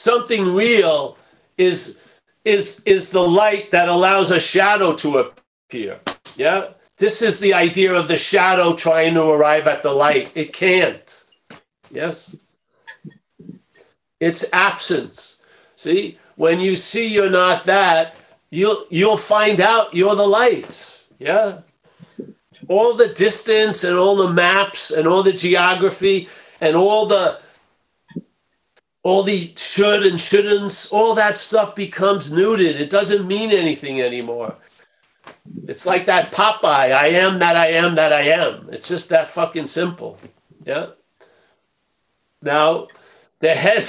Something real is is is the light that allows a shadow to appear. Yeah. This is the idea of the shadow trying to arrive at the light. It can't. Yes. It's absence. See, when you see you're not that, you'll you'll find out you're the light. Yeah. All the distance and all the maps and all the geography and all the all the should and shouldn'ts, all that stuff becomes neutered. It doesn't mean anything anymore. It's like that Popeye, I am that I am that I am. It's just that fucking simple. Yeah. Now, the head,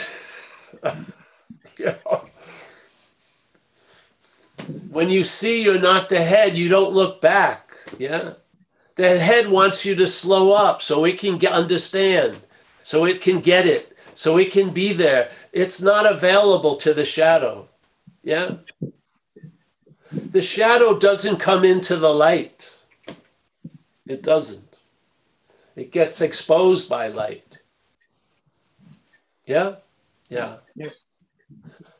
when you see you're not the head, you don't look back. Yeah. The head wants you to slow up so it can get, understand, so it can get it, so it can be there. It's not available to the shadow. Yeah. the shadow doesn't come into the light. It doesn't. It gets exposed by light. Yeah? Yeah. Yes.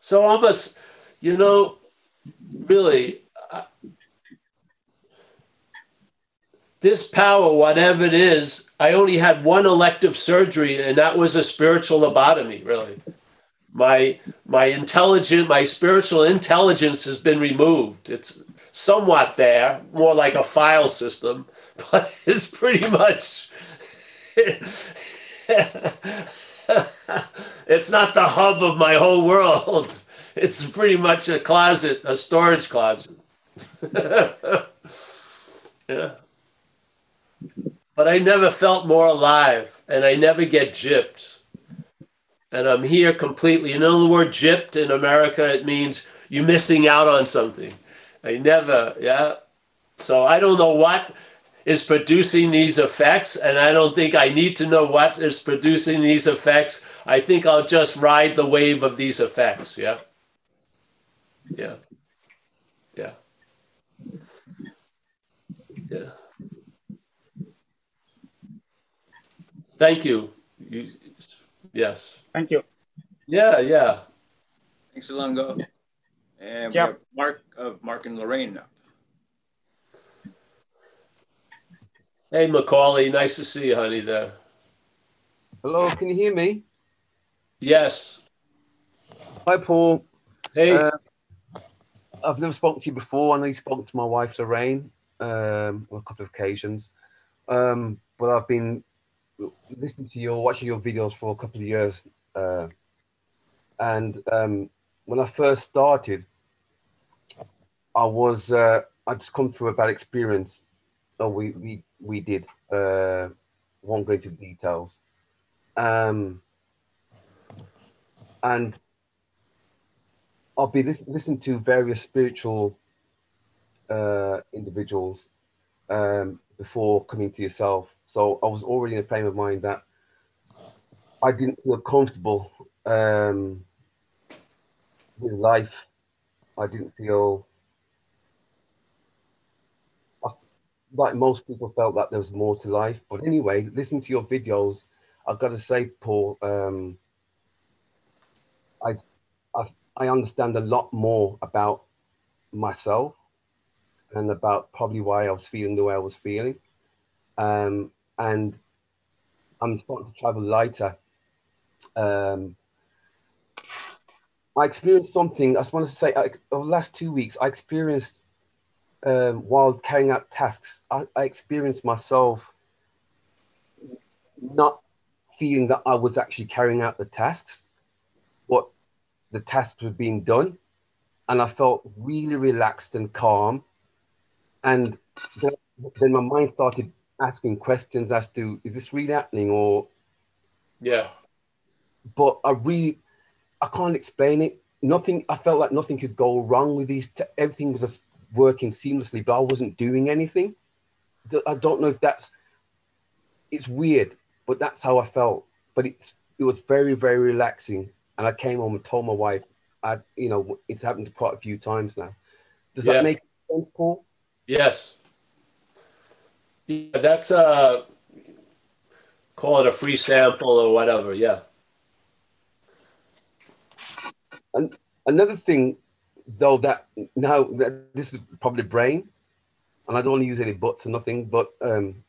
So almost, you know, really, uh, this power, whatever it is, I only had one elective surgery, and that was a spiritual lobotomy, really. My my intelligent, my spiritual intelligence has been removed. It's somewhat there, more like a file system, but it's pretty much it's not the hub of my whole world. It's pretty much a closet, a storage closet. yeah. But I never felt more alive and I never get gypped. And I'm here completely. You know the word gypped in America? It means you're missing out on something. I never, yeah. So I don't know what is producing these effects, and I don't think I need to know what is producing these effects. I think I'll just ride the wave of these effects. Yeah. Yeah. Yeah. Thank you. you yes. Thank you. Yeah, yeah. Thanks, Ilango. And we Yep. have Mark of Mark and Lorraine now. Hey, Macaulay, nice to see you, honey. There. Hello, can you hear me? Yes. Hi, Paul. Hey. Uh, I've never spoken to you before. I know you spoke to my wife, Lorraine, um, on a couple of occasions. Um, but I've been listening to your, watching your videos for a couple of years. Uh, and um, when I first started, I was, uh, I just come through a bad experience. Oh, we, we, we did. Uh, won't go into details. Um, and I'll be lis- listening to various spiritual uh, individuals um, before coming to yourself. So I was already in a frame of mind that I didn't feel comfortable um, with life. I didn't feel like most people felt that there was more to life. But anyway, listening to your videos, I've got to say, Paul, um, I, I I understand a lot more about myself and about probably why I was feeling the way I was feeling. Um, and I'm starting to travel lighter. Um, I experienced something, I just wanted to say, I, over the last two weeks, I experienced, um, while carrying out tasks, I, I experienced myself not feeling that I was actually carrying out the tasks, what the tasks were being done. And I felt really relaxed and calm. And then, then my mind started asking questions as to is this really happening or Yeah. but I really I can't explain it. Nothing I felt like nothing could go wrong with these t- everything was just working seamlessly, but I wasn't doing anything. I don't know if that's it's weird, but that's how I felt. But it's it was very, very relaxing. And I came home and told my wife, I you know, it's happened quite a few times now. Does Yeah. that make sense, Paul? Yes. Yeah, that's a call it a free sample or whatever. Yeah. And another thing, though, that now that this is probably brain, and I don't want to use any buts or nothing, but um,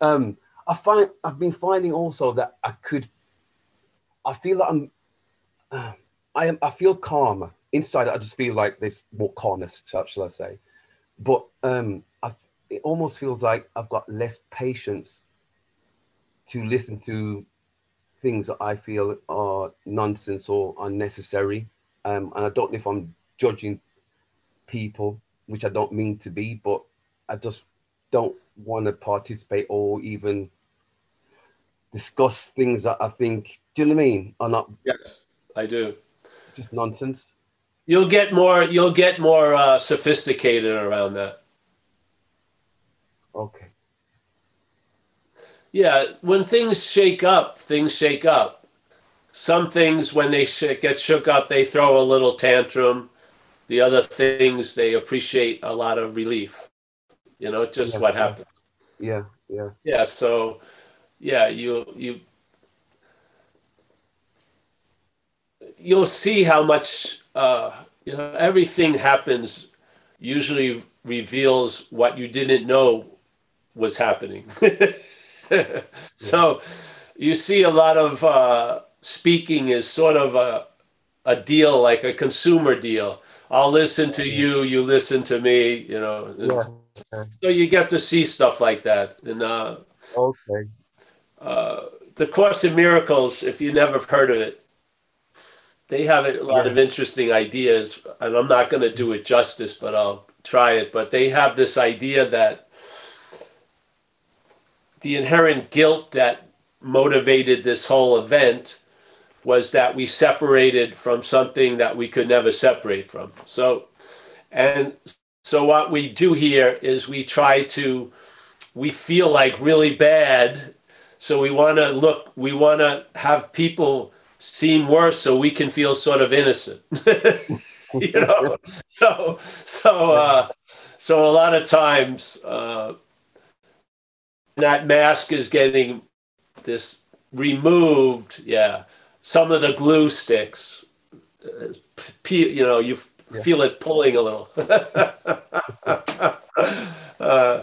um, I find I've been finding also that I could, I feel like I'm, uh, I am, I feel calmer inside. I just feel like there's more calmness, shall I say? But um, I, it almost feels like I've got less patience to listen to things that I feel are nonsense or unnecessary. Um, and I don't know if I'm judging people, which I don't mean to be, but I just don't want to participate or even discuss things that I think, do you know what I mean, are not Yes, I do. just nonsense. You'll get more you'll get more uh, sophisticated around that. Okay. Yeah, when things shake up, things shake up. some things when they sh- get shook up, they throw a little tantrum. The other things they appreciate a lot of relief. You know, just Yeah. what happened. Yeah, yeah. Yeah. So, yeah, you you you'll see how much uh, you know everything happens. Usually reveals what you didn't know was happening. so you see a lot of uh, speaking is sort of a a deal like a consumer deal. I'll listen to you, you listen to me. You know, It's- so you get to see stuff like that. And uh, Okay. uh, the Course in Miracles, if you never heard of it, they have a lot of interesting ideas, and I'm not going to do it justice, but I'll try it. But they have this idea that the inherent guilt that motivated this whole event was that we separated from something that we could never separate from. So, and so what we do here is we try to, we feel like really bad. So we want to look, we want to have people seem worse so we can feel sort of innocent. you know? So, so, uh, so a lot of times, uh, that mask is getting this removed. Yeah. Some of the glue sticks, uh, you know, you f- feel it pulling a little. uh,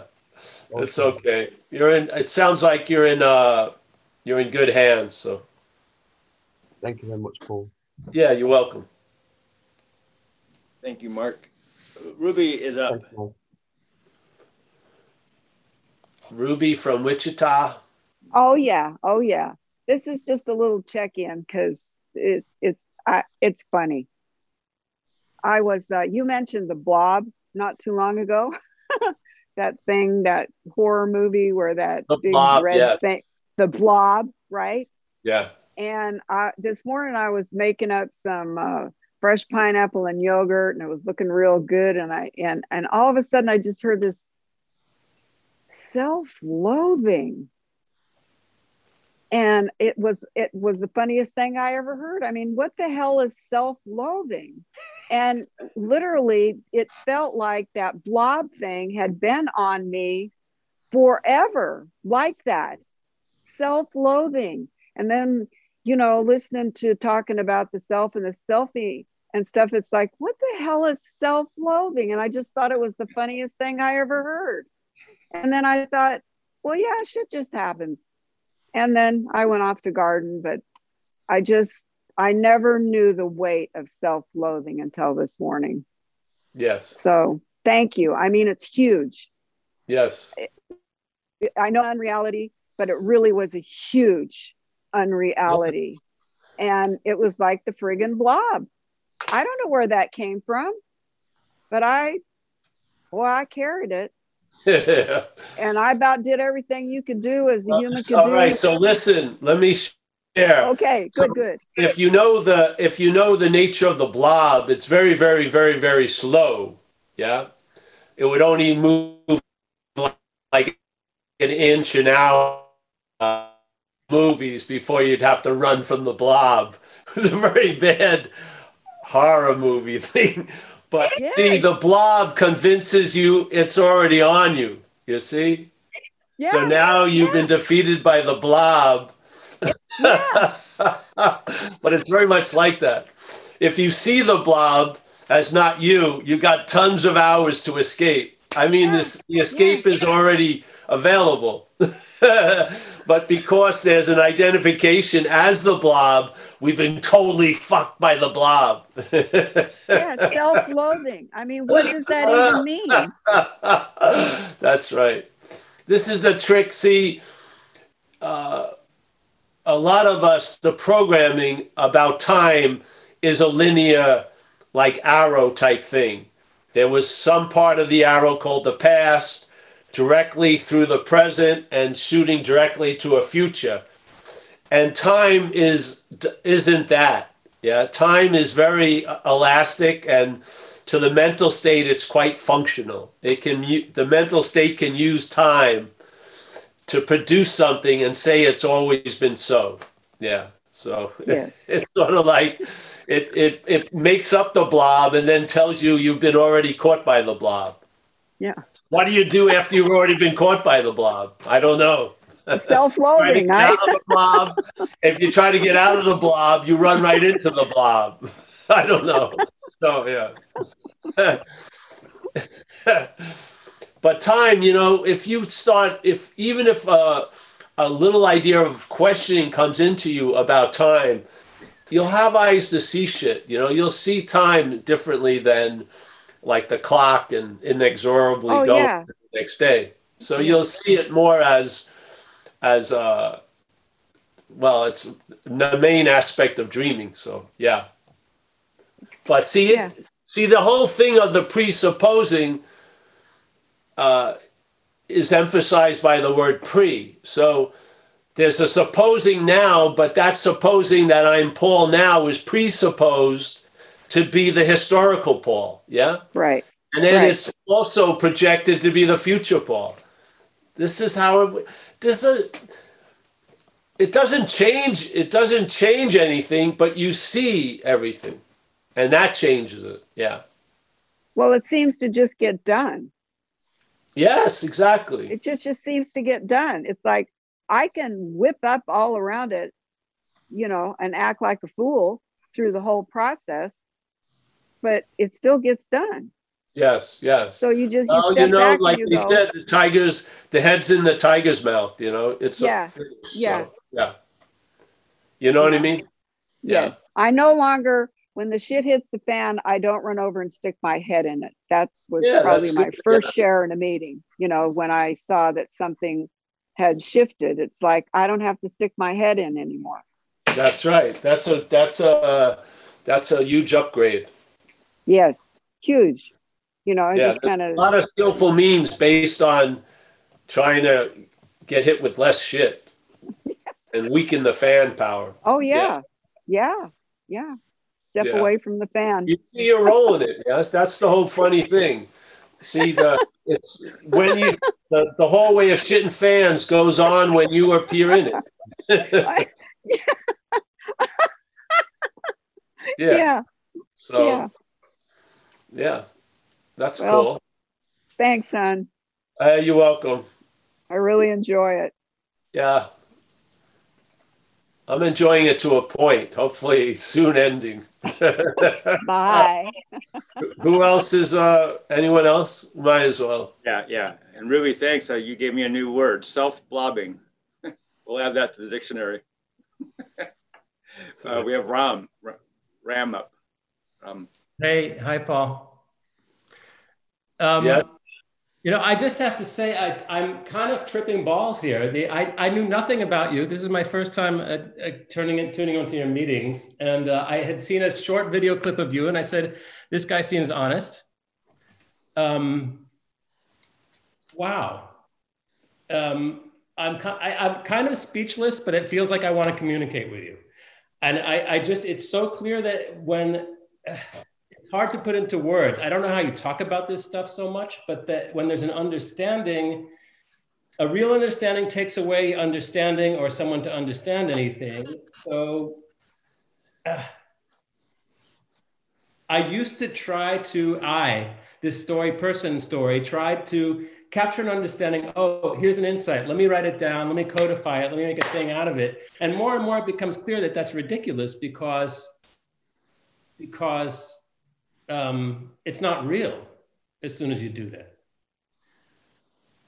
it's okay. You're in, it sounds like you're in, uh, you're in good hands. So Thank you very much, Paul. yeah, you're welcome. Thank you, Mark. Ruby is up. Thank you, Paul. Ruby from Wichita. Oh yeah, oh yeah. This is just a little check-in because it, it's I, it's funny. I was uh, you mentioned the Blob not too long ago. that thing, that horror movie where that The big Blob, red yeah. thing, the Blob, right? Yeah. And I, this morning I was making up some uh, fresh pineapple and yogurt, and it was looking real good. And I and and all of a sudden I just heard this self-loathing. And it was it was the funniest thing i ever heard. I mean what the hell is self-loathing? And literally it felt like that blob thing had been on me forever like that. Self-loathing. And then you know listening to talking about the self and the selfie and stuff it's like what the hell is self-loathing and i just thought it was the funniest thing i ever heard and then I thought, well, yeah, shit just happens. And then I went off to garden, but I just, I never knew the weight of self loathing until this morning. Yes. So thank you. I mean, it's huge. Yes. I know unreality, but it really was a huge unreality. And it was like the friggin' blob. I don't know where that came from, but I, well, I carried it. and I about did everything you could do as a human could All do. right. So listen, let me share. Okay, good, So good. If you know the if you know the nature of the blob, it's very, very, very, very slow. Yeah. It would only move like an inch an hour. Uh, movies before you'd have to run from the blob. It was a very bad horror movie thing. But see, the blob convinces you it's already on you. You see? so now you've been defeated by the blob. but it's very much like that. If you see the blob as not you, you got tons of hours to escape. I mean, this the escape is already available. But because there's an identification as the blob, we've been totally fucked by the blob. Yeah, self-loathing. I mean, what does that even mean? That's right. This is the trick. See, uh, a lot of us, the programming about time is a linear, like arrow type thing. There was some part of the arrow called the past, directly through the present, and shooting directly to a future. And time is isn't that. Yeah, time is very uh, elastic, and to the mental state, it's quite functional. It can the mental state can use time to produce something and say it's always been so. Yeah. So Yes. it's sort of like it, it it makes up the blob and then tells you you've been already caught by the blob. Yeah. What do you do after you've already been caught by the blob? I don't know. Self-loathing, right? out of the blob. if you try to get out of the blob, you run right into the blob. I don't know. So yeah. but time, you know, if you start, if even if uh, a little idea of questioning comes into you about time, you'll have eyes to see shit. You know, you'll see time differently than like the clock and inexorably Oh, going yeah. the next day. So you'll see it more as as uh well, it's the main aspect of dreaming. So yeah. But see it see the whole thing of the presupposing uh is emphasized by the word pre. So there's a supposing now, but that supposing that I'm Paul now is presupposed to be the historical Paul. Yeah. Right. And then Right. it's also projected to be the future Paul. This is how it, this is, it doesn't change, it doesn't change anything, but you see everything. And that changes it. Yeah. Well, it seems to just get done. Yes, exactly. It just just seems to get done. It's like I can whip up all around it, you know, and act like a fool through the whole process, but it still gets done. Yes, yes. So you just you step you know, like you they go, said, the tiger's the head's in the tiger's mouth. You know, it's Yeah, a finish, yeah. So, yeah. You know what I mean? Yeah. Yes. I no longer, when the shit hits the fan, I don't run over and stick my head in it. That was Yeah, probably my first Yeah. share in a meeting. You know, when I saw that something had shifted, it's like I don't have to stick my head in anymore. That's right. That's a that's a that's a huge upgrade. Yes, huge. You know, Yeah, just kind a lot of skillful means based on trying to get hit with less shit and weaken the fan power. Oh yeah, yeah, yeah. Step Yeah. away from the fan. You see you're rolling it. Yes, that's the whole funny thing. See the it's when you the, the hallway of shitting fans goes on when you appear in it. yeah. yeah. So yeah. yeah, that's Well, cool. Thanks, son. Uh, you're welcome. I really enjoy it. Yeah. I'm enjoying it to a point, hopefully soon ending. Bye. Who else is, uh, anyone else? Might as well. Yeah, yeah. And Ruby, thanks. Uh, you gave me a new word, self-blobbing. we'll add that to the dictionary. uh, we have Ram, Ram up. Um, Hey, hi, Paul. Um, Yeah. You know, I just have to say, I, I'm kind of tripping balls here. The, I, I knew nothing about you. This is my first time uh, uh, turning in, tuning into your meetings. And uh, I had seen a short video clip of you, and I said, this guy seems honest. Um, wow. Um, I'm, I, I'm kind of speechless, but it feels like I want to communicate with you. And I, I just, it's so clear that when, hard to put into words. I don't know how you talk about this stuff so much, but that when there's an understanding, a real understanding takes away understanding or someone to understand anything. So uh, I used to try to, I, this story person story, tried to capture an understanding. Oh, here's an insight. Let me write it down. Let me codify it. Let me make a thing out of it. And more and more it becomes clear that that's ridiculous because, because um, it's not real as soon as you do that.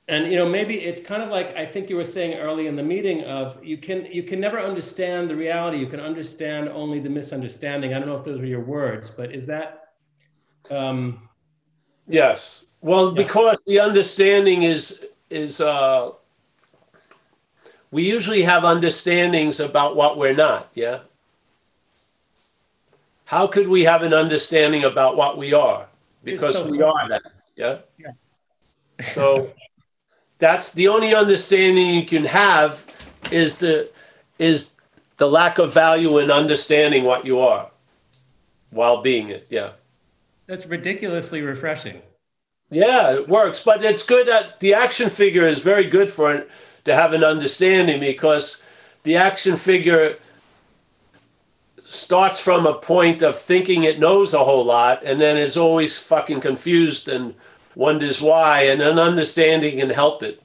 And you know, maybe it's kind of like I think you were saying early in the meeting of you can you can never understand the reality. You can understand only the misunderstanding. I don't know if those were your words, but is that um, Yes. Well, because the understanding is is uh we usually have understandings about what we're not, yeah? How could we have an understanding about what we are? Because so we are that, yeah? Yeah. So that's the only understanding you can have is the is the lack of value in understanding what you are while being it, yeah. that's ridiculously refreshing. Yeah, it works, but it's good that the action figure is very good for it to have an understanding because the action figure starts from a point of thinking it knows a whole lot and then is always fucking confused and wonders why and an understanding can help it.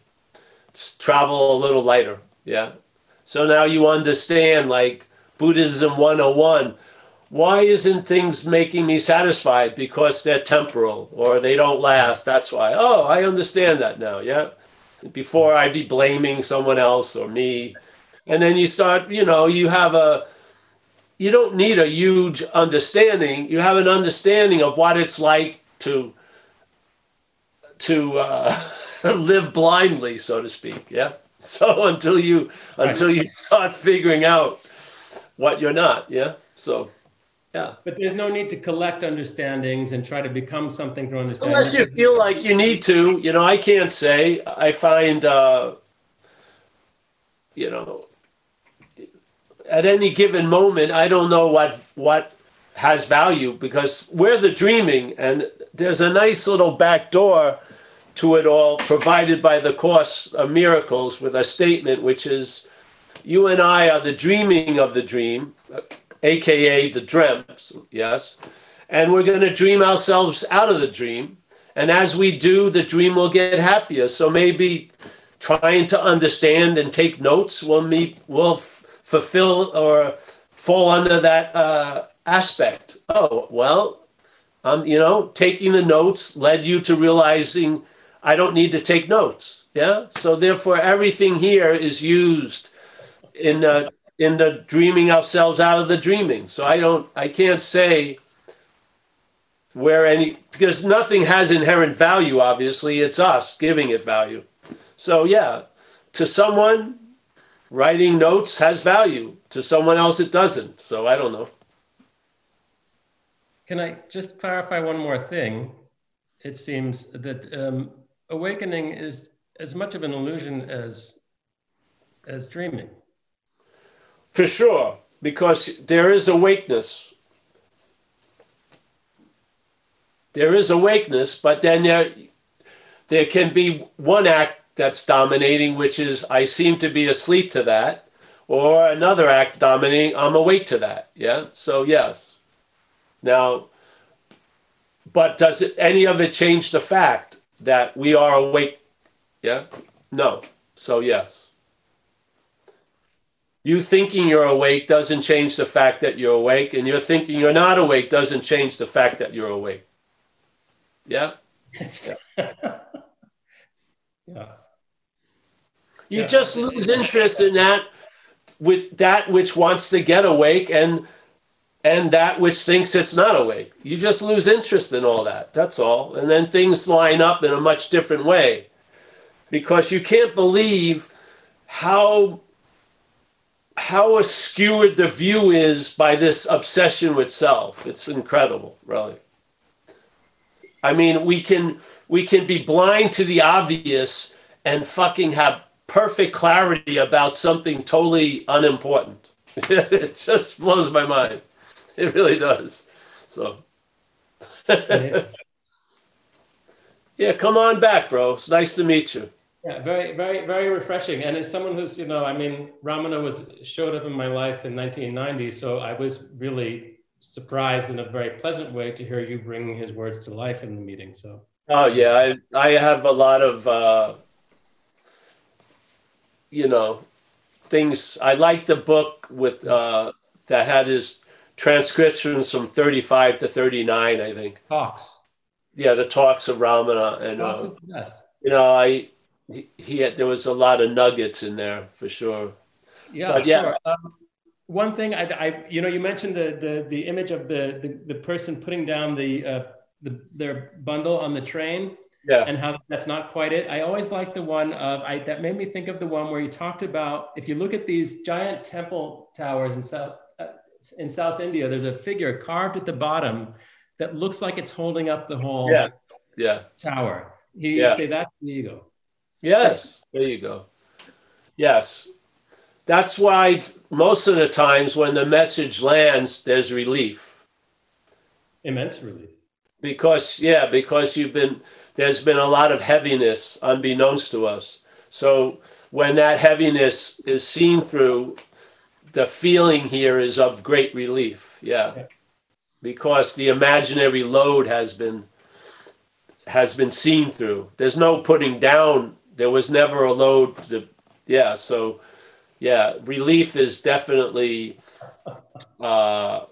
Travel a little lighter yeah. So now you understand like buddhism 101 why isn't things making me satisfied? Because they're temporal or they don't last that's why. Oh i understand that now yeah. Before i'd be blaming someone else or me. And then you start you know you have a you don't need a huge understanding. You have an understanding of what it's like to to uh, live blindly so to speak yeah? So until you until you start figuring out what you're not yeah? So yeah. But there's no need to collect understandings and try to become something through understanding. unless you feel like you need to you know i can't say. I find uh you know at any given moment i don't know what what has value because we're the dreaming and there's a nice little back door to it all provided by the course of miracles with a statement which is you and i are the dreaming of the dream aka the dreams yes? And we're going to dream ourselves out of the dream. And as we do the dream will get happier. So maybe trying to understand and take notes will meet will fulfill or fall under that uh, aspect. Oh well um, you know taking the notes led you to realizing i don't need to take notes yeah? So therefore everything here is used in uh, in the dreaming ourselves out of the dreaming. So i don't i can't say where any because nothing has inherent value obviously. It's us giving it value. So yeah to someone writing notes has value to someone else it doesn't so i don't know Can I just clarify one more thing? It seems that um, awakening is as much of an illusion as as dreaming. for sure because there is awakeness there is awakeness but then there there can be one act that's dominating which is i seem to be asleep to that or another act dominating i'm awake to that yeah? So yes. Now but does it, any of it change the fact that we are awake yeah? No. So yes. You thinking you're awake doesn't change the fact that you're awake and you're thinking you're not awake doesn't change the fact that you're awake. Yeah? Yeah. you Yeah. just lose interest in that with that which wants to get awake and and that which thinks it's not awake. You just lose interest in all that that's all. And then things line up in a much different way. Because you can't believe how how skewed the view is by this obsession with self. It's incredible really. I mean we can we can be blind to the obvious and fucking have perfect clarity about something totally unimportant. It just blows my mind. It really does. So. Yeah come on back bro. It's nice to meet you. Yeah, very, very, very refreshing. And as someone who's, you know, I mean, Ramana was showed up in my life in 1990, so I was really surprised in a very pleasant way to hear you bringing his words to life in the meeting. So. Oh yeah, I I have a lot of uh, you know things. I like the book with uh, that had his transcriptions from thirty five to thirty nine. I think talks. Yeah, the talks of Ramana and Talks uh, best. you know I he, he had, there was a lot of nuggets in there for sure. Yeah, But yeah. sure. Um, one thing I, I, you know, you mentioned the the, the image of the, the the person putting down the uh, the their bundle on the train. Yeah. And how that's not quite it. I always like the one of I that made me think of the one where you talked about if you look at these giant temple towers in South uh, in South India, there's a figure carved at the bottom that looks like it's holding up the whole Yeah, yeah. tower. You Yeah. say that's the ego. Yes, there you go. Yes. That's why most of the times when the message lands, there's relief. Immense relief. Because, yeah, because you've been, there's been a lot of heaviness unbeknownst to us. So when that heaviness is seen through, the feeling here is of great relief. Yeah. Because the imaginary load has been has been seen through. There's no putting down. There was never a load to, yeah, so yeah, relief is definitely uh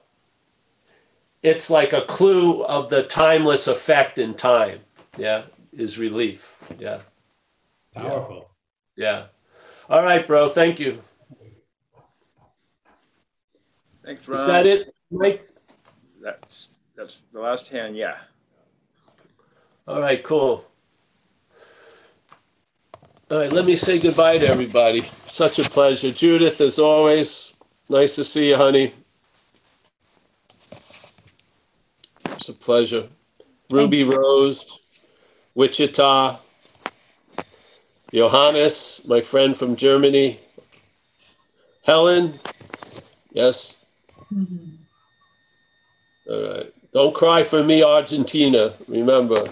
it's like a clue of the timeless effect in time. Yeah, is relief. Yeah. Powerful. Yeah. All right, bro. Thank you. Thanks, Ron. Is that it, Mike? That's, that's the last hand, yeah. All right, cool. All right, let me say goodbye to everybody. Such a pleasure. Judith, as always, nice to see you, honey. It's a pleasure. Ruby Rose, Wichita, Johannes, my friend from Germany, Helen, yes. Mm-hmm. All right. Don't cry for me, Argentina. Remember.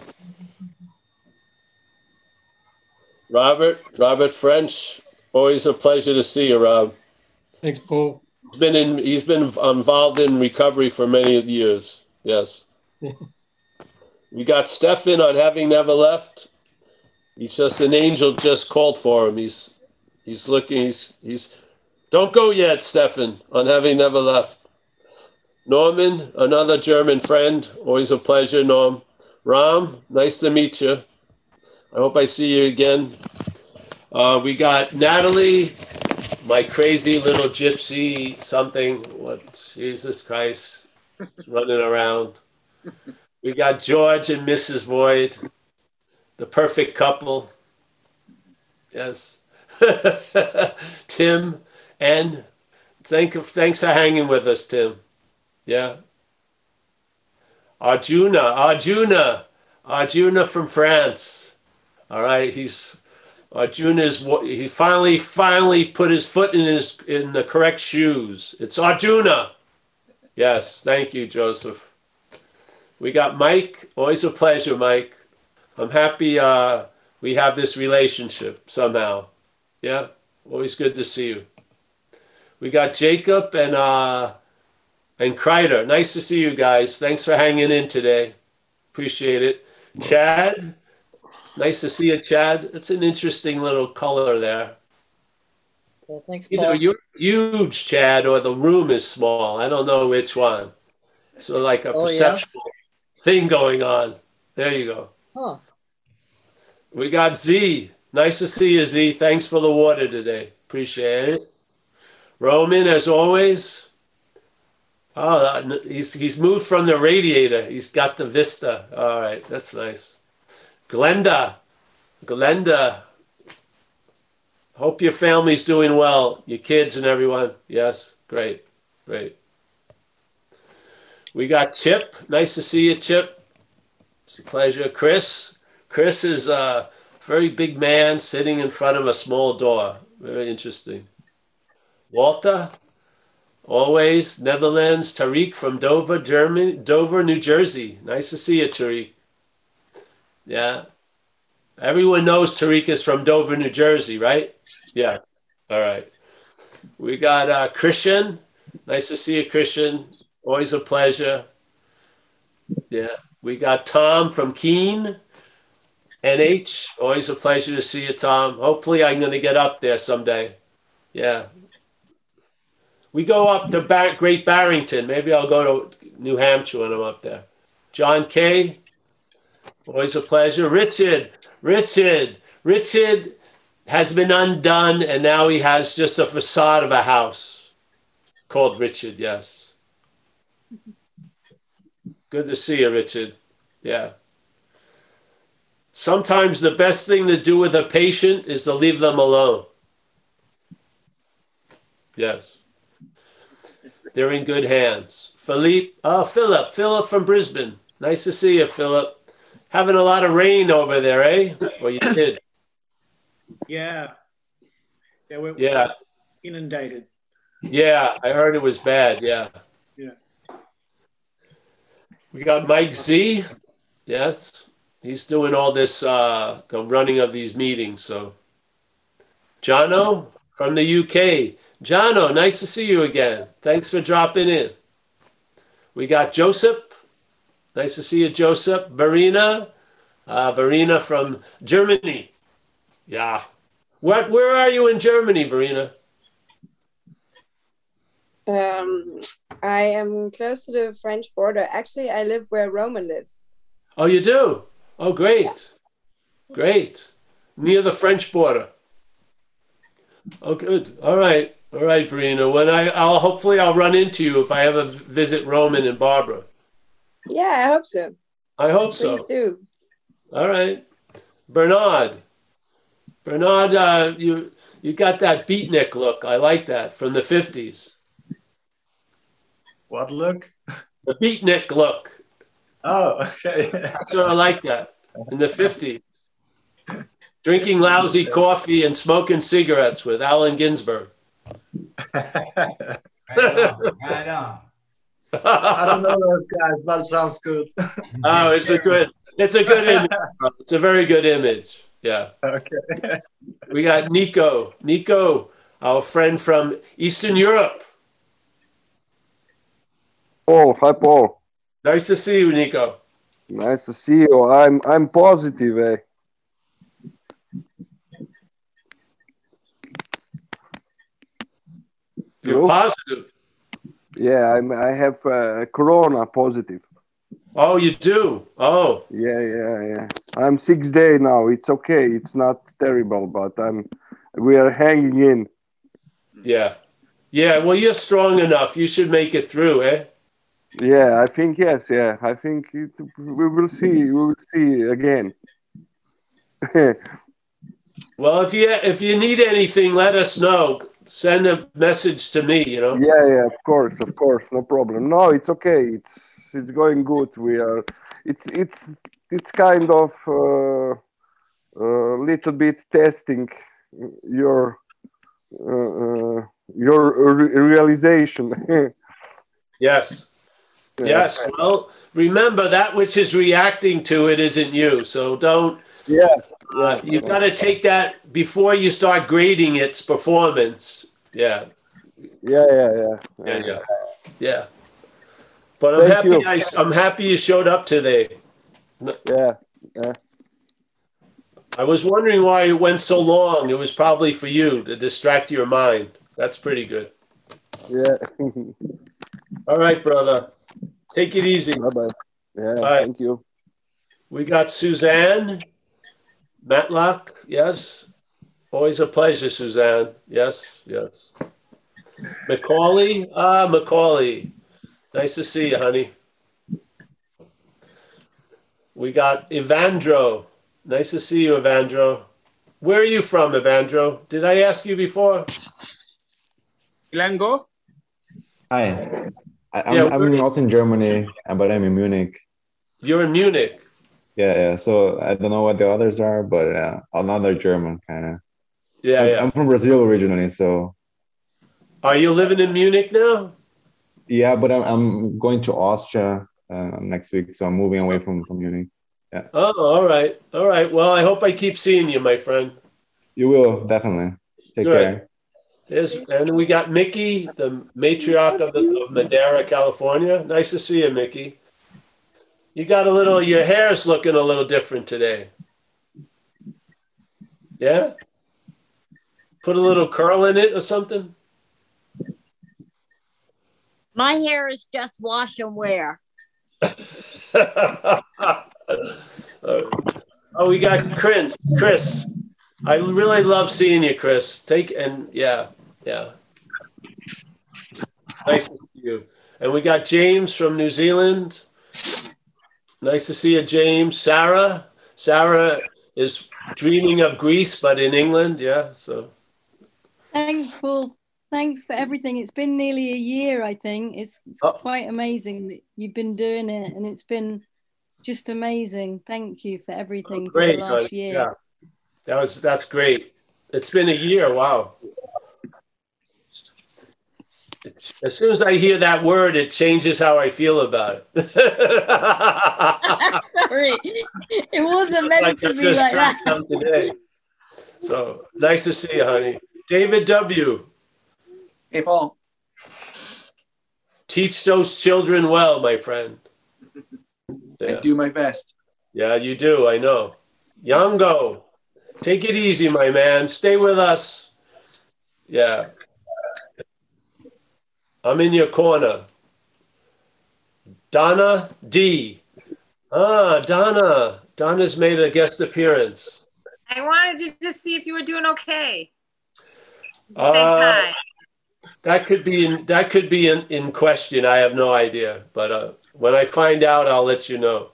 Robert, Robert French, always a pleasure to see you, Rob. Thanks, Paul. He's been in. He's been involved in recovery for many years. Yes. we got Stefan on having never left. He's just an angel. Just called for him. He's he's looking. He's he's. Don't go yet, Stefan. On having never left. Norman, another German friend. Always a pleasure, Norm. Ram, nice to meet you. I hope I see you again. Uh, we got Natalie, my crazy little gypsy something. What? Jesus Christ, running around. We got George and Mrs. Void, the perfect couple. Yes. Tim and thank thanks for hanging with us, Tim. Yeah. Arjuna, Arjuna, Arjuna from France. All right, he's Arjuna is he finally finally put his foot in his in the correct shoes. It's Arjuna. Yes, thank you, Joseph. We got Mike. Always a pleasure, Mike. I'm happy uh, we have this relationship somehow. Yeah, always good to see you. We got Jacob and uh, and Kreider. Nice to see you guys. Thanks for hanging in today. Appreciate it. Chad, nice to see you, Chad. It's an interesting little color there. Yeah, thanks, Either you're huge, Chad, or the room is small. I don't know which one. So like a Oh, yeah? Thing going on. There you go. Huh. We got Z. Nice to see you, Z. Thanks for the water today. Appreciate it. Roman, as always. Oh, he's he's moved from the radiator. He's got the vista. All right, that's nice. Glenda, Glenda. Hope your family's doing well. Your kids and everyone. Yes, great, great. We got Chip. Nice to see you, Chip. It's a pleasure. Chris. Chris is a very big man sitting in front of a small door. Very interesting. Walter, always Netherlands. Tariq from Dover, Germany, Dover, New Jersey. Nice to see you, Tariq. Yeah. Everyone knows Tariq is from Dover, New Jersey, right? Yeah. All right. We got uh, Christian. Nice to see you, Christian. Always a pleasure. Yeah. We got Tom from Keene. NH. Always a pleasure to see you, Tom. Hopefully, I'm going to get up there someday. Yeah. We go up to Bar- Great Barrington. Maybe I'll go to New Hampshire when I'm up there. John Kay. Always a pleasure. Richard. Richard. Richard has been undone, and now he has just a facade of a house called Richard. Yes. Good to see you, Richard. Yeah. Sometimes the best thing to do with a patient is to leave them alone. Yes. They're in good hands. Philippe, oh, Philip, Philip from Brisbane. Nice to see you, Philip. Having a lot of rain over there, eh? Or you did? Yeah. Yeah, we're Yeah. inundated. Yeah, I heard it was bad. Yeah. We got Mike Z. Yes. He's doing all this, uh, the running of these meetings. So, Jono from the UK, Jono, nice to see you again. Thanks for dropping in. We got Joseph. Nice to see you, Joseph. Verena. Uh, Verena from Germany. Yeah. What, where are you in Germany, Verena? Um, I am close to the French border. Actually, I live where Roman lives. Oh, you do? Oh, great. Great. Near the French border. Oh, good. All right. All right, Verena. When I, I'll hopefully I'll run into you if I ever visit Roman and Barbara. Yeah, I hope so. I hope Please so. do. All right. Bernard. Bernard, uh, you you got that beatnik look. I like that from the 50s. What look? The beatnik look. Oh, okay. That's what I like that in the 50s. Drinking lousy coffee and smoking cigarettes with Allen Ginsberg. Right on. I don't know those guys, but it sounds good. Oh, it's a good, it's a good image. It's a very good image. Yeah. Okay. We got Nico. Nico, our friend from Eastern Europe. Paul, hi Paul. Nice to see you, Nico. Nice to see you. I'm I'm positive, eh? You're positive. Yeah, I'm I have uh, corona positive. Oh, you do? Oh. Yeah, yeah, yeah. I'm six day now. It's okay. It's not terrible, but I'm we are hanging in. Yeah. Yeah. Well, you're strong enough. You should make it through, eh? Yeah, I think yes. Yeah, I think it, we will see. We will see again. Well, if you if you need anything, let us know. Send a message to me. You know. Yeah, yeah, of course, of course, no problem. No, it's okay. It's it's going good. We are. It's it's it's kind of a uh, uh, little bit testing your uh, uh, your re- realization. Yes. Yes. Well, remember that which is reacting to it isn't you. So don't. Yeah. Uh, you've got to take that before you start grading its performance. Yeah. yeah, yeah, yeah. Yeah. Yeah. Yeah. But I'm Thank happy. you. I, I'm happy you showed up today. Yeah. Yeah. I was wondering why it went so long. It was probably for you to distract your mind. That's pretty good. Yeah. All right, brother. Take it easy. Bye bye. Yeah. Bye. Thank you. We got Suzanne Matlock. Yes. Always a pleasure, Suzanne. Yes, yes. Macaulay. Ah, Macaulay. Nice to see you, honey. We got Evandro. Nice to see you, Evandro. Where are you from, Evandro? Did I ask you before? Ilango? Hi, I, I'm, Yeah, I'm where- also in Germany, but I'm in Munich. You're in Munich. Yeah, yeah. So I don't know what the others are, but uh, another German kind of. Yeah, I'm, yeah. I'm from Brazil originally, so Are you living in Munich now? yeah. But I'm, I'm going to Austria uh, next week, so I'm moving away from from Munich. Yeah, Oh, all right. All right. Well, I hope I keep seeing you, my friend. you will definitely take Good. care. Yes, and we got Mickey, the matriarch of, the, of Madera, California. Nice to see you, Mickey. You got a little, your hair's looking a little different today. Yeah? Put a little curl in it or something? My hair is just wash and wear. oh, we got Chris. Chris, I really love seeing you, Chris. Take and yeah, yeah. Nice to see you. And we got James from New Zealand. Nice to see you, James. Sarah. Sarah is dreaming of Greece, but in England. Yeah. So Thanks, Paul. Thanks for everything. It's been nearly a year, I think. It's, it's Oh. quite amazing that you've been doing it, and it's been just amazing. Thank you for everything for the last year. Yeah. That was that's great. It's been a year. Wow. As soon as I hear that word, it changes how I feel about it. Sorry, it wasn't meant Like to be like that. today. So nice to see you, honey. David W. Hey, Paul. Teach those children well, my friend. I do my best. Yeah, you do. I know. Yango, take it easy, my man. Stay with us. Yeah. I'm in your corner. Donna D. Ah, Donna. Donna's made a guest appearance. I wanted to just see if you were doing okay. Uh, that could be in, that could be in, in question. I have no idea, but uh, when I find out, I'll let you know.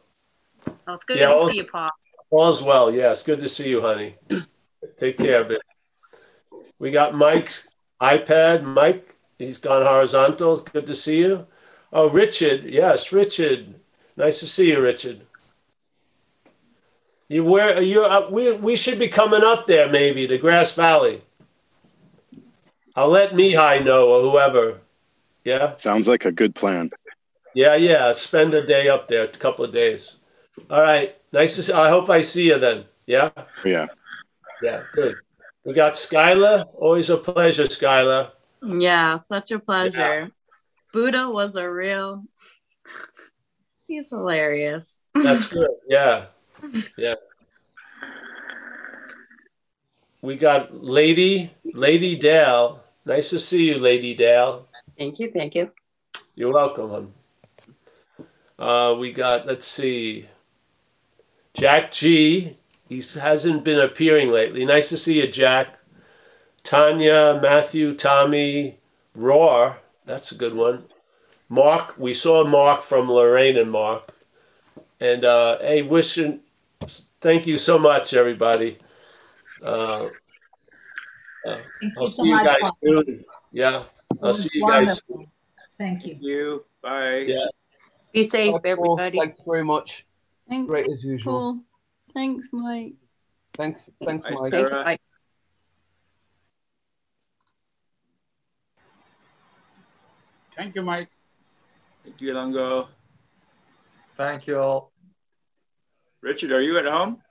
Oh, it's good Yeah, to see you, Paul. All's well. Yes, good to see you, honey. Take care of it. We got Mike's iPad. Mike, he's gone horizontal. It's good to see you. Oh, Richard. Yes, Richard. Nice to see you, Richard. You where you? Uh, we we should be coming up there maybe to Grass Valley. I'll let Mihai know or whoever. Yeah. Sounds like a good plan. Yeah, yeah. Spend a day up there, a couple of days. All right. Nice to see. I hope I see you then. Yeah. Yeah. Yeah. Good. We got Skylar. Always a pleasure, Skylar. Yeah, such a pleasure. Buddha was a real. He's hilarious. That's good. Yeah. Yeah. We got Lady Lady Dale. Nice to see you, Lady Dale. Thank you, thank you. You're welcome. Uh, we got, let's see, Jack G. He hasn't been appearing lately. Nice to see you, Jack. Tanya, Matthew, Tommy, Roar. That's a good one. Mark, we saw Mark from Lorraine and Mark. And uh, hey, wishing, thank you so much, everybody. Uh, uh, I'll you so see you guys Paul. soon. Yeah, I'll see you guys soon. Thank you. You. Bye. Yeah. Be safe, everybody. Thanks very much. Thanks, Great as usual. Paul. Thanks, Mike. Thanks, thanks, Bye, Mike. Sarah. Bye. Thank you, Mike. Thank you, Ilango. Thank you all. Richard, are you at home? Oops.